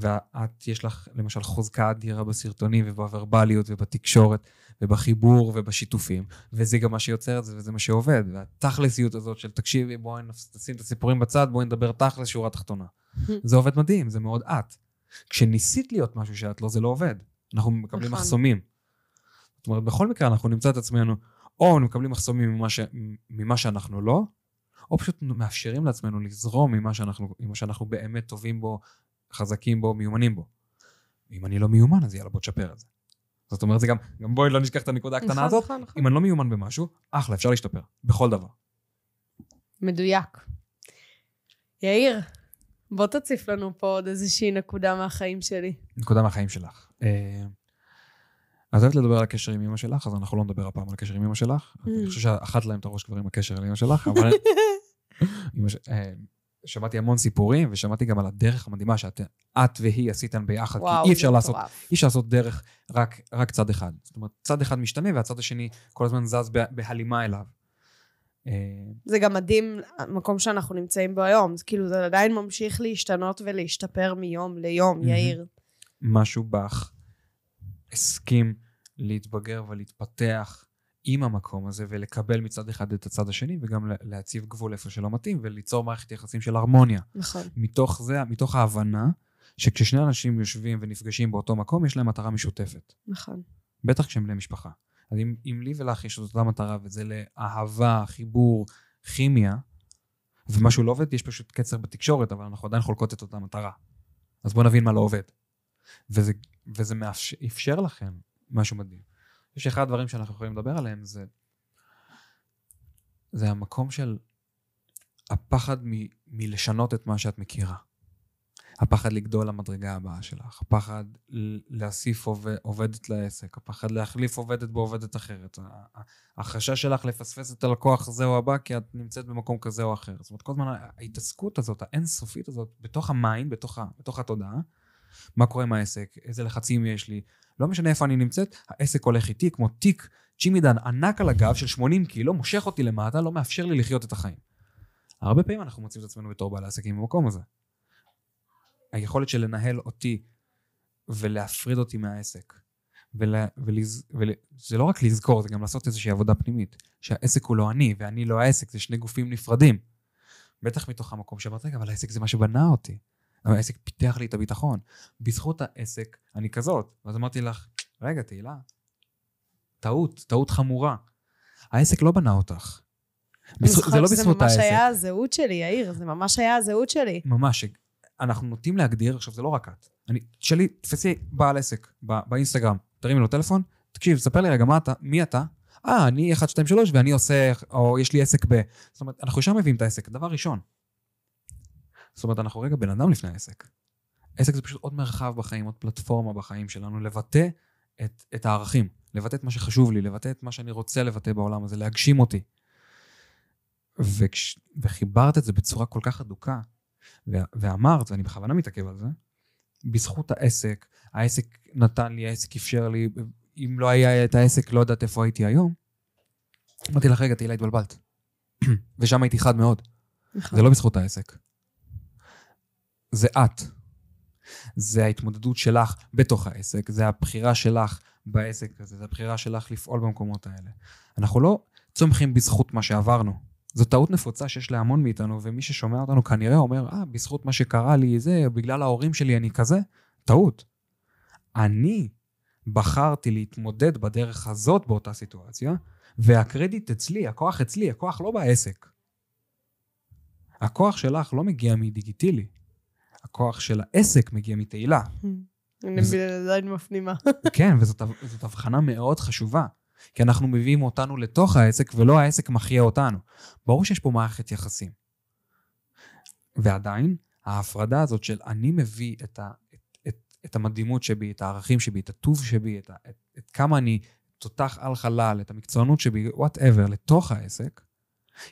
ואת, יש לך למשל חוזקה אדירה בסרטונים ובוורבליות ובתקשורת ובחיבור ובשיתופים, וזה גם מה שיוצר את זה וזה מה שעובד. והתכלסיות הזאת של תקשיבי, בואי נשים את הסיפורים בצד, בואי נדבר תכלס, שורה תחתונה. זה עובד מדהים, זה מאוד את. כשניסית להיות משהו שאת לא, זה לא עובד. אנחנו מקבלים נכון. מחסומים. זאת אומרת, בכל מקרה אנחנו נמצא את עצמנו, או מקבלים מחסומים ממה, ש... ממה שאנחנו לא, או פשוט מאפשרים לעצמנו לזרום ממה שאנחנו, ממה שאנחנו באמת טובים בו, חזקים בו, מיומנים בו. אם אני לא מיומן, אז יאללה, בוא תשפר את זה. זאת אומרת, זה גם, גם בואי לא נשכח את הנקודה הקטנה נכון, הזאת. נכון, נכון. אם אני לא מיומן במשהו, אחלה, אפשר להשתפר. בכל דבר. מדויק. יאיר, בוא תציף לנו פה עוד איזושהי נקודה מהחיים שלי. נקודה מהחיים שלך. אה, אז אוהבת לדבר על הקשר עם אמא שלך, אז אנחנו לא נדבר הפעם על הקשר עם אמא שלך. Mm. אני חושב שאחת להם את הראש כבר עם הקשר עם אמא שלך, אבל... שמעתי המון סיפורים, ושמעתי גם על הדרך המדהימה שאת והיא עשיתן ביחד, וואו, כי אי אפשר לעשות, אי אפשר לעשות דרך רק, רק צד אחד. זאת אומרת, צד אחד משתנה והצד השני כל הזמן זז בהלימה אליו. אה, זה גם מדהים, המקום שאנחנו נמצאים בו היום. זה כאילו, זה עדיין ממשיך להשתנות ולהשתפר מיום ליום, יאיר. משהו בך הסכים להתבגר ולהתפתח עם המקום הזה ולקבל מצד אחד את הצד השני וגם להציב גבול איפה שלא מתאים וליצור מערכת יחסים של הרמוניה. נכון. מתוך זה, מתוך ההבנה שכששני אנשים יושבים ונפגשים באותו מקום, יש להם מטרה משותפת. נכון. בטח כשהם בני משפחה. אז אם, אם לי ולך יש את אותה מטרה, וזה לאהבה, חיבור, כימיה, ומשהו לא עובד, יש פשוט קצר בתקשורת, אבל אנחנו עדיין חולקות את אותה מטרה. אז בואו נבין מה לא עובד. וזה, וזה מאפשר, אפשר לכם משהו מדהים. יש שאחד הדברים שאנחנו יכולים לדבר עליהם זה, זה המקום של הפחד מ, מלשנות את מה שאת מכירה. הפחד לגדול למדרגה הבאה שלך, הפחד להוסיף עובדת לעסק, הפחד להחליף עובדת בעובדת אחרת, החשש שלך לפספס את הלקוח הזה או הבא כי את נמצאת במקום כזה או אחר. זאת אומרת, כל הזמן ההתעסקות הזאת, האינסופית הזאת, בתוך ה mind, בתוך, בתוך התודעה, מה קורה עם העסק, איזה לחצים יש לי, לא משנה איפה אני נמצאת, העסק הולך איתי כמו תיק צ'ימידן ענק על הגב של 80 קילו, מושך אותי למטה, לא מאפשר לי לחיות את החיים. הרבה פעמים אנחנו מוצאים את עצמנו בתור בעל עסקים במקום הזה. היכולת של לנהל אותי ולהפריד אותי מהעסק. ול, ולז, ול, זה לא רק לזכור, זה גם לעשות איזושהי עבודה פנימית. שהעסק הוא לא אני, ואני לא העסק, זה שני גופים נפרדים. בטח מתוך המקום שאמרת, אבל העסק זה מה שבנה אותי. העסק פיתח לי את הביטחון. בזכות העסק אני כזאת. ואז אמרתי לך, רגע, תהילה, טעות, טעות חמורה. העסק לא בנה אותך. בזכות, זה לא בזכות העסק. זה ממש היה הזהות שלי, יאיר, זה ממש היה הזהות שלי. ממש, אנחנו נוטים להגדיר, עכשיו זה לא רק את. אני, שלי, תפסי בעל עסק בא, באינסטגרם, תרימי לו טלפון, תקשיב, ספר לי רגע מה אתה, מי אתה? אה, אני 1, 2, 3 ואני עושה, או יש לי עסק ב... זאת אומרת, אנחנו ישר מביאים את העסק, דבר ראשון. זאת אומרת, אנחנו רגע בן אדם לפני העסק. עסק זה פשוט עוד מרחב בחיים, עוד פלטפורמה בחיים שלנו, לבטא את, את הערכים, לבטא את מה שחשוב לי, לבטא את מה שאני רוצה לבטא בעולם הזה, להגשים אותי. וכש, וחיברת את זה בצורה כל כך אדוקה, ואמרת, ואני בכוונה מתעכב על זה, בזכות העסק, העסק נתן לי, העסק אפשר לי, אם לא היה את העסק, לא יודעת איפה הייתי היום. אמרתי לך, רגע, תהילה, התבלבלת. ושם הייתי חד מאוד. נכון. זה לא בזכות העסק. זה את. זה ההתמודדות שלך בתוך העסק, זה הבחירה שלך בעסק הזה, זה הבחירה שלך לפעול במקומות האלה. אנחנו לא צומחים בזכות מה שעברנו. זו טעות נפוצה שיש להמון מאיתנו, ומי ששומע אותנו כנראה אומר, אה, בזכות מה שקרה לי זה, בגלל ההורים שלי אני כזה. טעות. אני בחרתי להתמודד בדרך הזאת באותה סיטואציה, והקרדיט אצלי, הכוח אצלי, הכוח לא בעסק. הכוח שלך לא מגיע מדיגיטילי, הכוח של העסק מגיע מתהילה. אני עדיין מפנימה. כן, וזאת זאת הבחנה מאוד חשובה. כי אנחנו מביאים אותנו לתוך העסק, ולא העסק מחיה אותנו. ברור שיש פה מערכת יחסים. ועדיין, ההפרדה הזאת של אני מביא את, ה, את, את, את המדהימות שבי, את הערכים שבי, את הטוב שבי, את, את, את כמה אני תותח על חלל, את המקצוענות שבי, וואטאבר, לתוך העסק,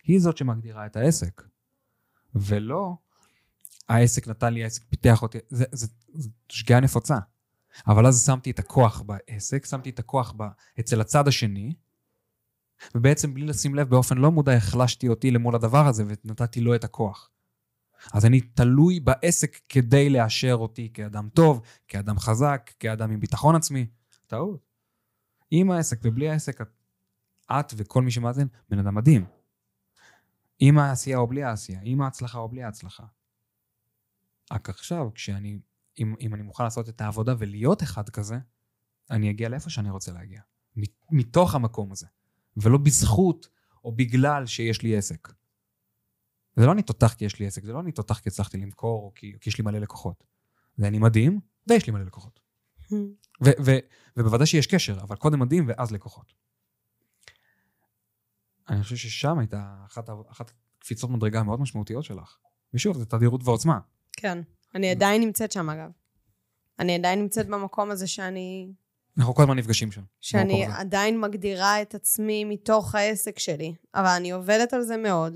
היא זאת שמגדירה את העסק. ולא העסק נתן לי, העסק פיתח אותי, זה, זה, זה שגיאה נפוצה. אבל אז שמתי את הכוח בעסק, שמתי את הכוח ב, אצל הצד השני, ובעצם בלי לשים לב, באופן לא מודע החלשתי אותי למול הדבר הזה ונתתי לו את הכוח. אז אני תלוי בעסק כדי לאשר אותי כאדם טוב, כאדם חזק, כאדם עם ביטחון עצמי. טעות. עם העסק ובלי העסק, את, את וכל מי שמאזין, בן אדם מדהים. עם העשייה או בלי העשייה, עם ההצלחה או בלי ההצלחה. רק עכשיו, כשאני, אם, אם אני מוכן לעשות את העבודה ולהיות אחד כזה, אני אגיע לאיפה שאני רוצה להגיע. מתוך המקום הזה. ולא בזכות או בגלל שיש לי עסק. זה לא אני תותח כי יש לי עסק, זה לא אני תותח כי הצלחתי למכור או כי, כי יש לי מלא לקוחות. זה אני מדהים ויש לי מלא לקוחות. ובוודאי שיש קשר, אבל קודם מדהים ואז לקוחות. אני חושב ששם הייתה אחת, אחת קפיצות מדרגה מאוד משמעותיות שלך. ושוב, זה תדירות ועוצמה. כן. אני עדיין נמצאת שם, אגב. אני עדיין נמצאת במקום הזה שאני... אנחנו כל הזמן נפגשים שם. שאני עדיין מגדירה את עצמי מתוך העסק שלי, אבל אני עובדת על זה מאוד.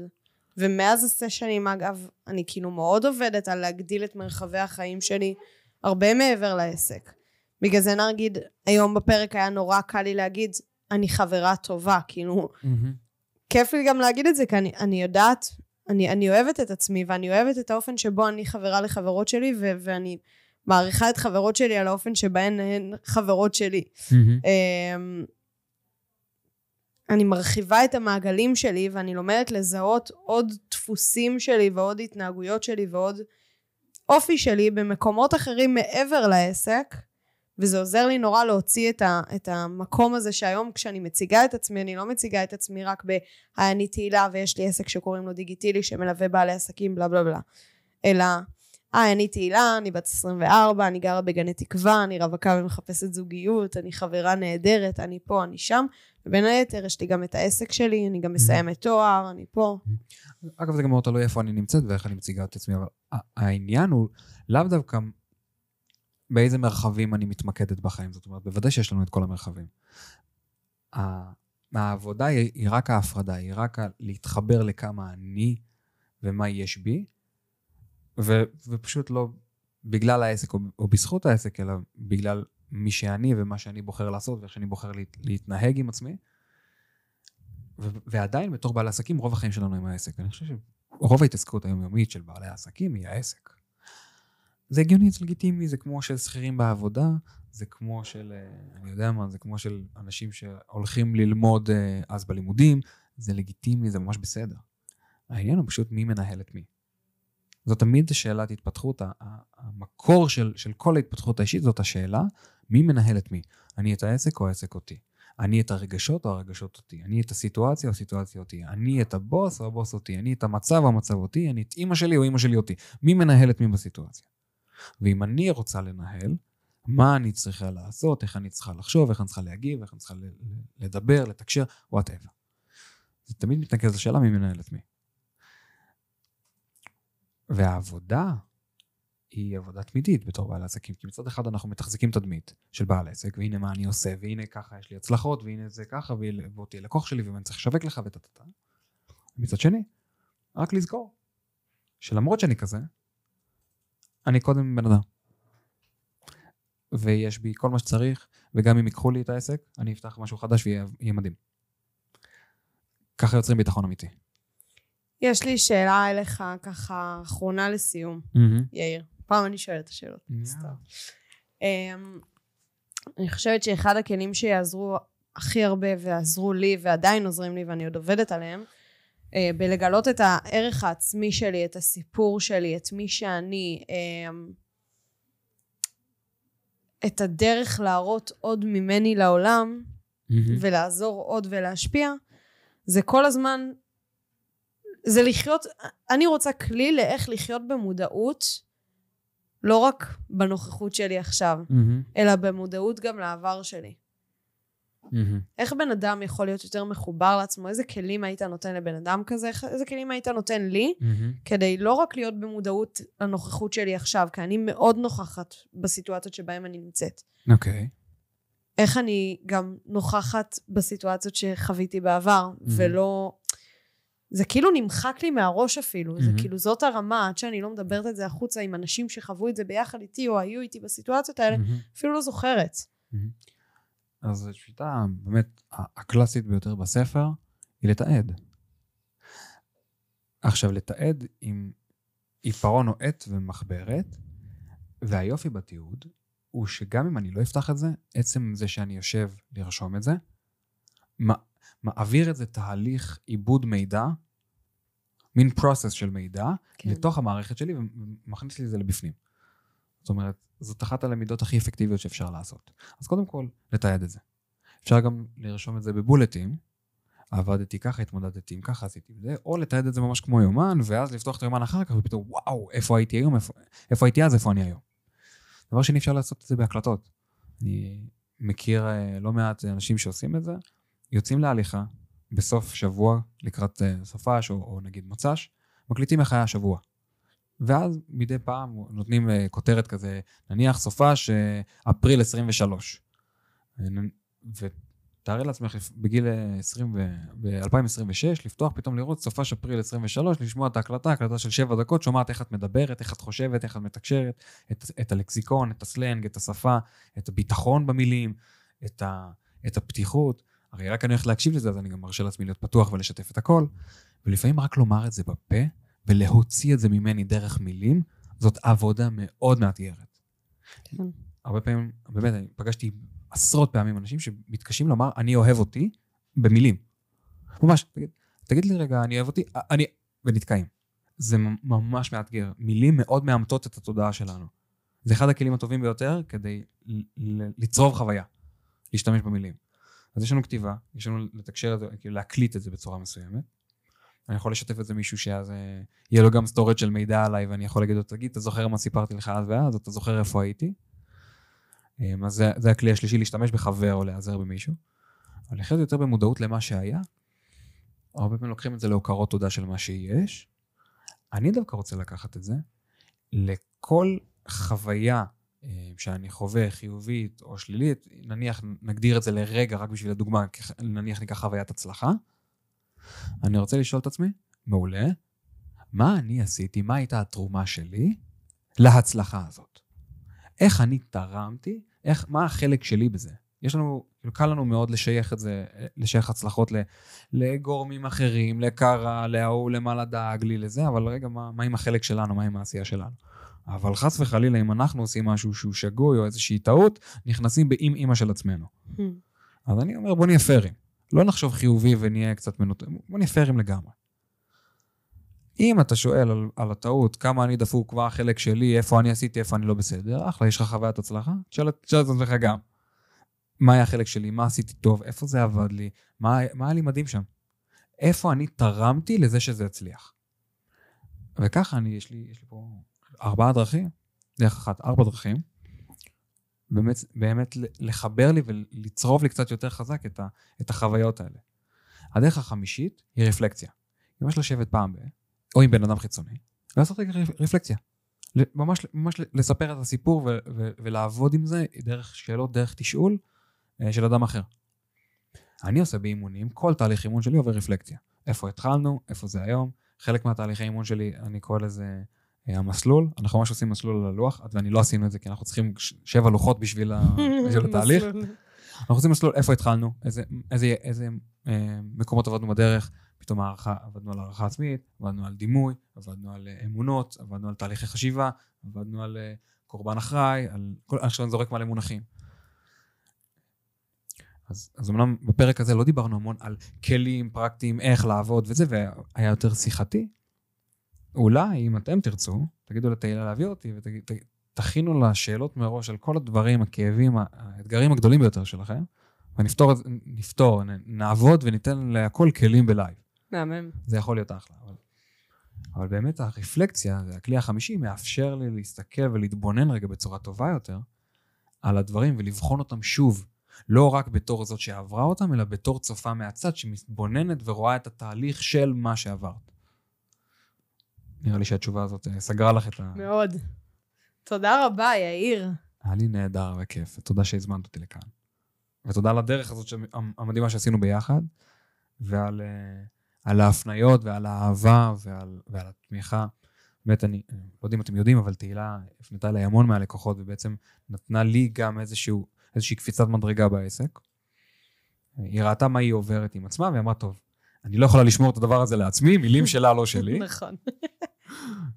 ומאז הסשנים, אגב, אני כאילו מאוד עובדת על להגדיל את מרחבי החיים שלי הרבה מעבר לעסק. בגלל זה נגיד, היום בפרק היה נורא קל לי להגיד, אני חברה טובה, כאילו, mm-hmm. כיף לי גם להגיד את זה, כי אני, אני יודעת, אני, אני אוהבת את עצמי, ואני אוהבת את האופן שבו אני חברה לחברות שלי, ו, ואני מעריכה את חברות שלי על האופן שבהן הן חברות שלי. Mm-hmm. אני מרחיבה את המעגלים שלי, ואני לומדת לזהות עוד דפוסים שלי, ועוד התנהגויות שלי, ועוד אופי שלי במקומות אחרים מעבר לעסק. וזה עוזר לי נורא להוציא את, ה, את המקום הזה שהיום כשאני מציגה את עצמי, אני לא מציגה את עצמי רק ב- אני תהילה ויש לי עסק שקוראים לו דיגיטילי שמלווה בעלי עסקים בלה בלה בלה, אלא היי, אני תהילה, אני בת 24, אני גרה בגני תקווה, אני רווקה ומחפשת זוגיות, אני חברה נהדרת, אני פה, אני שם, ובין היתר יש לי גם את העסק שלי, אני גם מסיימת תואר, אני פה. אגב, זה גם מאוד תלוי איפה אני נמצאת ואיך אני מציגה את עצמי, אבל העניין הוא לאו דווקא באיזה מרחבים אני מתמקדת בחיים. זאת אומרת, בוודאי שיש לנו את כל המרחבים. העבודה היא, רק ההפרדה, היא רק להתחבר לכמה אני ומה יש בי, ו, ופשוט לא בגלל העסק או, או בזכות העסק, אלא בגלל מי שאני ומה שאני בוחר לעשות ואיך שאני בוחר להת, להתנהג עם עצמי. ו, ועדיין בתור בעל עסקים, רוב החיים שלנו עם העסק. אני חושב שרוב ההתעסקות היומיומית של בעלי העסקים היא העסק. זה הגיוני, זה לגיטימי, זה כמו של שכירים בעבודה, זה כמו של, אה, אני יודע מה, זה כמו של אנשים שהולכים ללמוד אה, אז בלימודים, זה לגיטימי, זה ממש בסדר. העניין הוא פשוט מי מנהל את מי. זו תמיד שאלת התפתחות, המקור של, של כל ההתפתחות האישית זאת השאלה, מי מנהל את מי? אני את העסק או העסק אותי? אני את הרגשות או הרגשות אותי? אני את הסיטואציה או הסיטואציה אותי? אני את הבוס או הבוס אותי? אני את המצב או המצב אותי? אני את אימא שלי או אימא שלי אותי? מי מנהל את מי בסיטואציה? ואם אני רוצה לנהל, מה אני צריכה לעשות, איך אני צריכה לחשוב, איך אני צריכה להגיב, איך אני צריכה לדבר, לתקשר, whatever. זה תמיד מתנקז לשאלה מי מנהל את מי. והעבודה היא עבודה תמידית בתור בעל עסקים, כי מצד אחד אנחנו מתחזקים תדמית של בעל עסק, והנה מה אני עושה, והנה ככה יש לי הצלחות, והנה זה ככה, ובוא תהיה לקוח שלי, ואני צריך לשווק לך וטטטה. מצד שני, רק לזכור שלמרות שאני כזה, אני קודם בן אדם. ויש בי כל מה שצריך, וגם אם ייקחו לי את העסק, אני אפתח משהו חדש ויהיה מדהים. ככה יוצרים ביטחון אמיתי. יש לי שאלה אליך, ככה, אחרונה לסיום, mm-hmm. יאיר. הפעם אני שואלת את השאלות. סתם. אמ, אני חושבת שאחד הכלים שיעזרו הכי הרבה ועזרו לי ועדיין עוזרים לי ואני עוד עובדת עליהם, בלגלות את הערך העצמי שלי, את הסיפור שלי, את מי שאני, אמ, את הדרך להראות עוד ממני לעולם ולעזור עוד ולהשפיע, זה כל הזמן, זה לחיות, אני רוצה כלי לאיך לחיות במודעות, לא רק בנוכחות שלי עכשיו, אלא במודעות גם לעבר שלי. איך בן אדם יכול להיות יותר מחובר לעצמו? איזה כלים היית נותן לבן אדם כזה? איזה כלים היית נותן לי? כדי לא רק להיות במודעות לנוכחות שלי עכשיו, כי אני מאוד נוכחת בסיטואציות שבהן אני נמצאת. אוקיי. איך אני גם נוכחת בסיטואציות שחוויתי בעבר, ולא... זה כאילו נמחק לי מהראש אפילו, זה מהמם. כאילו זאת הרמה, עד שאני לא מדברת את זה החוצה עם אנשים שחוו את זה ביחד איתי, או היו איתי בסיטואציות האלה, מהמם. אפילו לא זוכרת. אז השיטה באמת הקלאסית ביותר בספר היא לתעד. עכשיו, לתעד עם עיפרון או עט ומחברת, והיופי בתיעוד הוא שגם אם אני לא אפתח את זה, עצם זה שאני יושב לרשום את זה, מעביר את זה תהליך עיבוד מידע, מין process של מידע, כן. לתוך המערכת שלי ומכניס לי את זה לבפנים. זאת אומרת, זאת אחת הלמידות הכי אפקטיביות שאפשר לעשות. אז קודם כל, לתעד את זה. אפשר גם לרשום את זה בבולטים, עבדתי ככה, התמודדתי עם ככה, עשיתי את זה, או לתעד את זה ממש כמו יומן, ואז לפתוח את היומן אחר כך, ופתאום, וואו, איפה הייתי היום, איפה, איפה הייתי אז, איפה אני היום. דבר שני, אפשר לעשות את זה בהקלטות. אני מכיר אה, לא מעט אנשים שעושים את זה, יוצאים להליכה בסוף שבוע לקראת אה, סופש, או, או נגיד מוצ"ש, מקליטים איך היה השבוע. ואז מדי פעם נותנים אה, כותרת כזה, נניח סופש אה, אפריל 23. ותארי לעצמך בגיל אה, 20 ו- ב-2026, לפתוח פתאום לראות סופש אפריל 23, לשמוע את ההקלטה, הקלטה של 7 דקות, שומעת איך את מדברת, איך את חושבת, איך את מתקשרת, את, את הלקסיקון, את הסלנג, את השפה, את הביטחון במילים, את, ה, את הפתיחות. הרי רק אני הולך להקשיב לזה, אז אני גם מרשה לעצמי להיות פתוח ולשתף את הכל. ולפעמים רק לומר את זה בפה, ולהוציא את זה ממני דרך מילים, זאת עבודה מאוד מאתגרת. כן. הרבה פעמים, באמת, אני פגשתי עשרות פעמים אנשים שמתקשים לומר, אני אוהב אותי, במילים. ממש, תגיד, תגיד לי רגע, אני אוהב אותי, אני... ונתקעים. זה ממש מאתגר. מילים מאוד מאמתות את התודעה שלנו. זה אחד הכלים הטובים ביותר כדי לצרוב חוויה, להשתמש במילים. אז יש לנו כתיבה, יש לנו לתקשר את זה, כאילו להקליט את זה בצורה מסוימת. אני יכול לשתף את זה מישהו שאז אה, יהיה לו גם storage של מידע עליי, ואני יכול להגיד לו, תגיד, אתה זוכר מה סיפרתי לך אז ואז, אתה זוכר איפה הייתי? אה, אז זה, זה הכלי השלישי, להשתמש בחבר או להיעזר במישהו. אבל לחיות יותר במודעות למה שהיה, הרבה פעמים לוקחים את זה להוקרות תודה של מה שיש. אני דווקא רוצה לקחת את זה לכל חוויה אה, שאני חווה, חיובית או שלילית, נניח נגדיר את זה לרגע רק בשביל הדוגמה, נניח ניקח חוויית הצלחה, אני רוצה לשאול את עצמי, מעולה, מה אני עשיתי, מה הייתה התרומה שלי להצלחה הזאת? איך אני תרמתי, איך, מה החלק שלי בזה? יש לנו, כאילו קל לנו מאוד לשייך את זה, לשייך הצלחות לגורמים אחרים, לקרה, להוא, למעלה דאג לי, לזה, אבל רגע, מה, מה עם החלק שלנו, מה עם העשייה שלנו? אבל חס וחלילה, אם אנחנו עושים משהו שהוא שגוי או איזושהי טעות, נכנסים באם אימא של עצמנו. אז אני אומר, בוא נהיה פיירים. לא נחשוב חיובי ונהיה קצת מנותק, בוא נהיה פיירים לגמרי. אם אתה שואל על, על הטעות, כמה אני דפוק, מה החלק שלי, איפה אני עשיתי, איפה אני לא בסדר, אחלה, יש לך חוויית הצלחה? תשאל את עצמך גם. מה היה החלק שלי, מה עשיתי טוב, איפה זה עבד לי, מה, מה היה לי מדהים שם. איפה אני תרמתי לזה שזה הצליח. וככה אני, יש לי, יש לי פה ארבעה דרכים, דרך אחת, ארבע דרכים, באמת, באמת לחבר לי ולצרוב לי קצת יותר חזק את, ה, את החוויות האלה. הדרך החמישית היא רפלקציה. ממש לשבת פעם ב... או עם בן אדם חיצוני, ולעשות רגע רפ- רפלקציה. ממש, ממש לספר את הסיפור ו- ו- ולעבוד עם זה דרך שאלות, דרך תשאול אה, של אדם אחר. אני עושה באימונים, כל תהליך אימון שלי עובר רפלקציה. איפה התחלנו, איפה זה היום. חלק מהתהליכי אימון שלי, אני קורא לזה המסלול. אנחנו ממש עושים מסלול על הלוח, ואני לא עשינו את זה כי אנחנו צריכים שבע לוחות בשביל, ה- בשביל התהליך. אנחנו רוצים לסלול איפה התחלנו, איזה, איזה, איזה אה, מקומות עבדנו בדרך, פתאום הערכה, עבדנו על הערכה עצמית, עבדנו על דימוי, עבדנו על אה, אמונות, עבדנו על תהליכי חשיבה, עבדנו על אה, קורבן אחראי, על כל, עכשיו אני זורק מלא מונחים. אז, אז אמנם בפרק הזה לא דיברנו המון על כלים פרקטיים, איך לעבוד וזה, והיה יותר שיחתי. אולי, אם אתם תרצו, תגידו לתהילה להביא אותי ותכינו לה שאלות מראש על כל הדברים, הכאבים, האתגרים הגדולים ביותר שלכם, ונפתור, נפתור, נעבוד וניתן להכל כלים בלייב. מהמם. זה יכול להיות אחלה. אבל, אבל באמת הרפלקציה, הכלי החמישי, מאפשר לי להסתכל ולהתבונן רגע בצורה טובה יותר על הדברים ולבחון אותם שוב. לא רק בתור זאת שעברה אותם, אלא בתור צופה מהצד שמתבוננת ורואה את התהליך של מה שעברת. נראה לי שהתשובה הזאת אה, סגרה לך את ה... מאוד. תודה רבה, יאיר. היה לי נהדר וכיף, ותודה שהזמנת אותי לכאן. ותודה על הדרך הזאת המדהימה שעשינו ביחד, ועל uh, על ההפניות ועל האהבה ועל, ועל התמיכה. באמת, אני לא יודע אם אתם יודעים, אבל תהילה הפנתה אליי המון מהלקוחות, ובעצם נתנה לי גם איזשהו, איזושהי קפיצת מדרגה בעסק. היא ראתה מה היא עוברת עם עצמה, והיא אמרה, טוב, אני לא יכולה לשמור את הדבר הזה לעצמי, מילים שלה, לא שלי. נכון.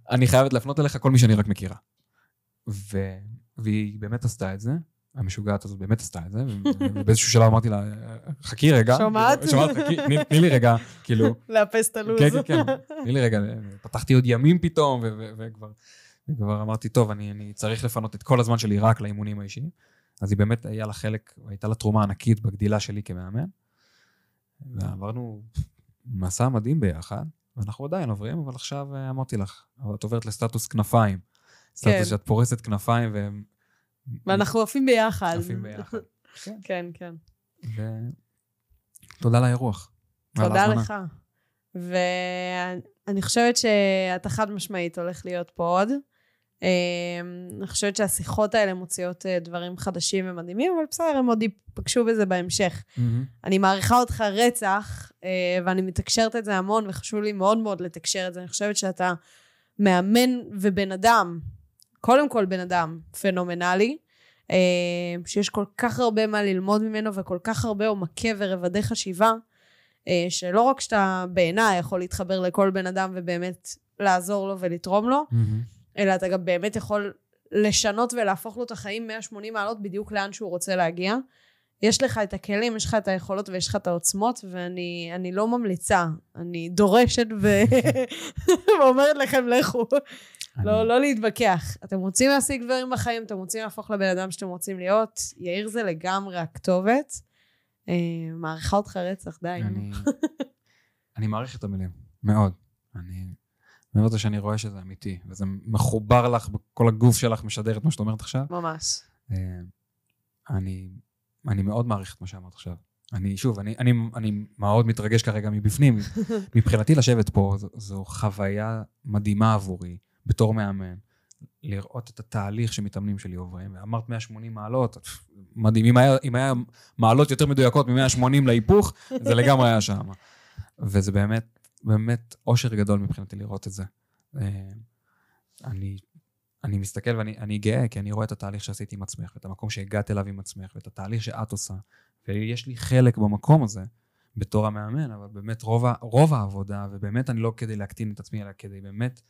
אני חייבת להפנות אליך כל מי שאני רק מכירה. ו... והיא באמת עשתה את זה, המשוגעת הזאת באמת עשתה את זה, ובאיזשהו שלב אמרתי לה, חכי רגע. שומעת? שומעת, חכי, תני לי רגע, כאילו. לאפס את הלו"ז. כן, כן, כן, תני לי רגע, פתחתי עוד ימים פתאום, וכבר וכבר אמרתי, טוב, אני, אני צריך לפנות את כל הזמן שלי רק לאימונים האישיים. אז היא באמת, היה לה חלק, הייתה לה תרומה ענקית בגדילה שלי כמאמן. ועברנו מסע מדהים ביחד, ואנחנו עדיין עוברים, אבל עכשיו אה, אמרתי לך, את עוברת לסטטוס כנפיים. סטטוס כן. שאת פורסת כנפיים ו... ואנחנו עפים ביחד. עפים ביחד. כן, כן. כן. תודה על האירוח. תודה לך. ואני חושבת שאתה חד משמעית הולך להיות פה עוד. אמ, אני חושבת שהשיחות האלה מוציאות אה, דברים חדשים ומדהימים, אבל בסדר, הם עוד ייפגשו בזה בהמשך. Mm-hmm. אני מעריכה אותך רצח, אה, ואני מתקשרת את זה המון, וחשוב לי מאוד מאוד לתקשר את זה. אני חושבת שאתה מאמן ובן אדם, קודם כל בן אדם פנומנלי, אה, שיש כל כך הרבה מה ללמוד ממנו, וכל כך הרבה עומקי ורבדי חשיבה, שלא רק שאתה בעיניי יכול להתחבר לכל בן אדם ובאמת לעזור לו ולתרום לו, mm-hmm. אלא אתה גם באמת יכול לשנות ולהפוך לו את החיים 180 מעלות בדיוק לאן שהוא רוצה להגיע. יש לך את הכלים, יש לך את היכולות ויש לך את העוצמות, ואני לא ממליצה, אני דורשת ו... ואומרת לכם, לכו. לא, לא להתווכח. אתם רוצים להשיג דברים בחיים, אתם רוצים להפוך לבן אדם שאתם רוצים להיות, יאיר זה לגמרי הכתובת. אה, מעריכה אותך רצח, די. אני, אני מעריך את המילים, מאוד. אני אני רוצה שאני רואה שזה אמיתי, וזה מחובר לך, בכל הגוף שלך משדר את מה שאת אומרת עכשיו. ממש. אה, אני, אני מאוד מעריך את מה שאמרת עכשיו. אני, שוב, אני, אני, אני מאוד מתרגש כרגע מבפנים. מבחינתי לשבת פה, זו, זו חוויה מדהימה עבורי, בתור מאמן. לראות את התהליך שמתאמנים שלי עוברים. ואמרת 180 מעלות, מדהים. אם היה, אם היה מעלות יותר מדויקות מ-180 להיפוך, זה לגמרי היה שם. וזה באמת באמת אושר גדול מבחינתי לראות את זה. אה, אני, אני מסתכל ואני גאה, כי אני רואה את התהליך שעשיתי עם עצמך, ואת המקום שהגעת אליו עם עצמך, ואת התהליך שאת עושה. ויש לי חלק במקום הזה, בתור המאמן, אבל באמת רוב, רוב העבודה, ובאמת אני לא כדי להקטין את עצמי, אלא כדי באמת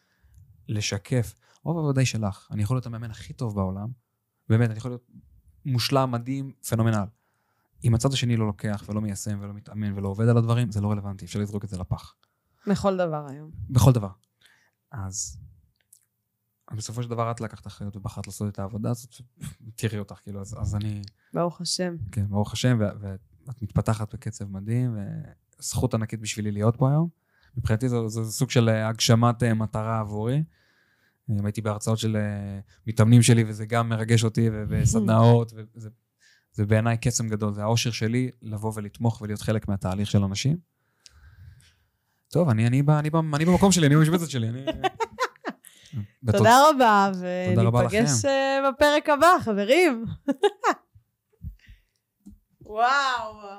לשקף. רוב העבודה היא שלך. אני יכול להיות המאמן הכי טוב בעולם, באמת, אני יכול להיות מושלם, מדהים, פנומנל. אם הצד השני לא לוקח ולא מיישם ולא מתאמן ולא עובד על הדברים, זה לא רלוונטי, אפשר לזרוק את זה לפח. בכל דבר היום. בכל דבר. אז בסופו של דבר את לקחת אחריות ובחרת לעשות את העבודה הזאת, תראי אותך, כאילו, אז, אז אני... ברוך השם. כן, ברוך השם, ואת מתפתחת בקצב מדהים, וזכות ענקית בשבילי להיות פה היום. מבחינתי זה, זה סוג של הגשמת אה, מטרה עבורי. הייתי בהרצאות של אה, מתאמנים שלי, וזה גם מרגש אותי, וסדנאות, וזה זה בעיניי קסם גדול, זה האושר שלי לבוא ולתמוך ולהיות חלק מהתהליך של אנשים. טוב, אני, אני, אני, אני במקום שלי, אני במשבצת שלי. אני... תודה רבה, וניפגש אה, בפרק הבא, חברים. וואו.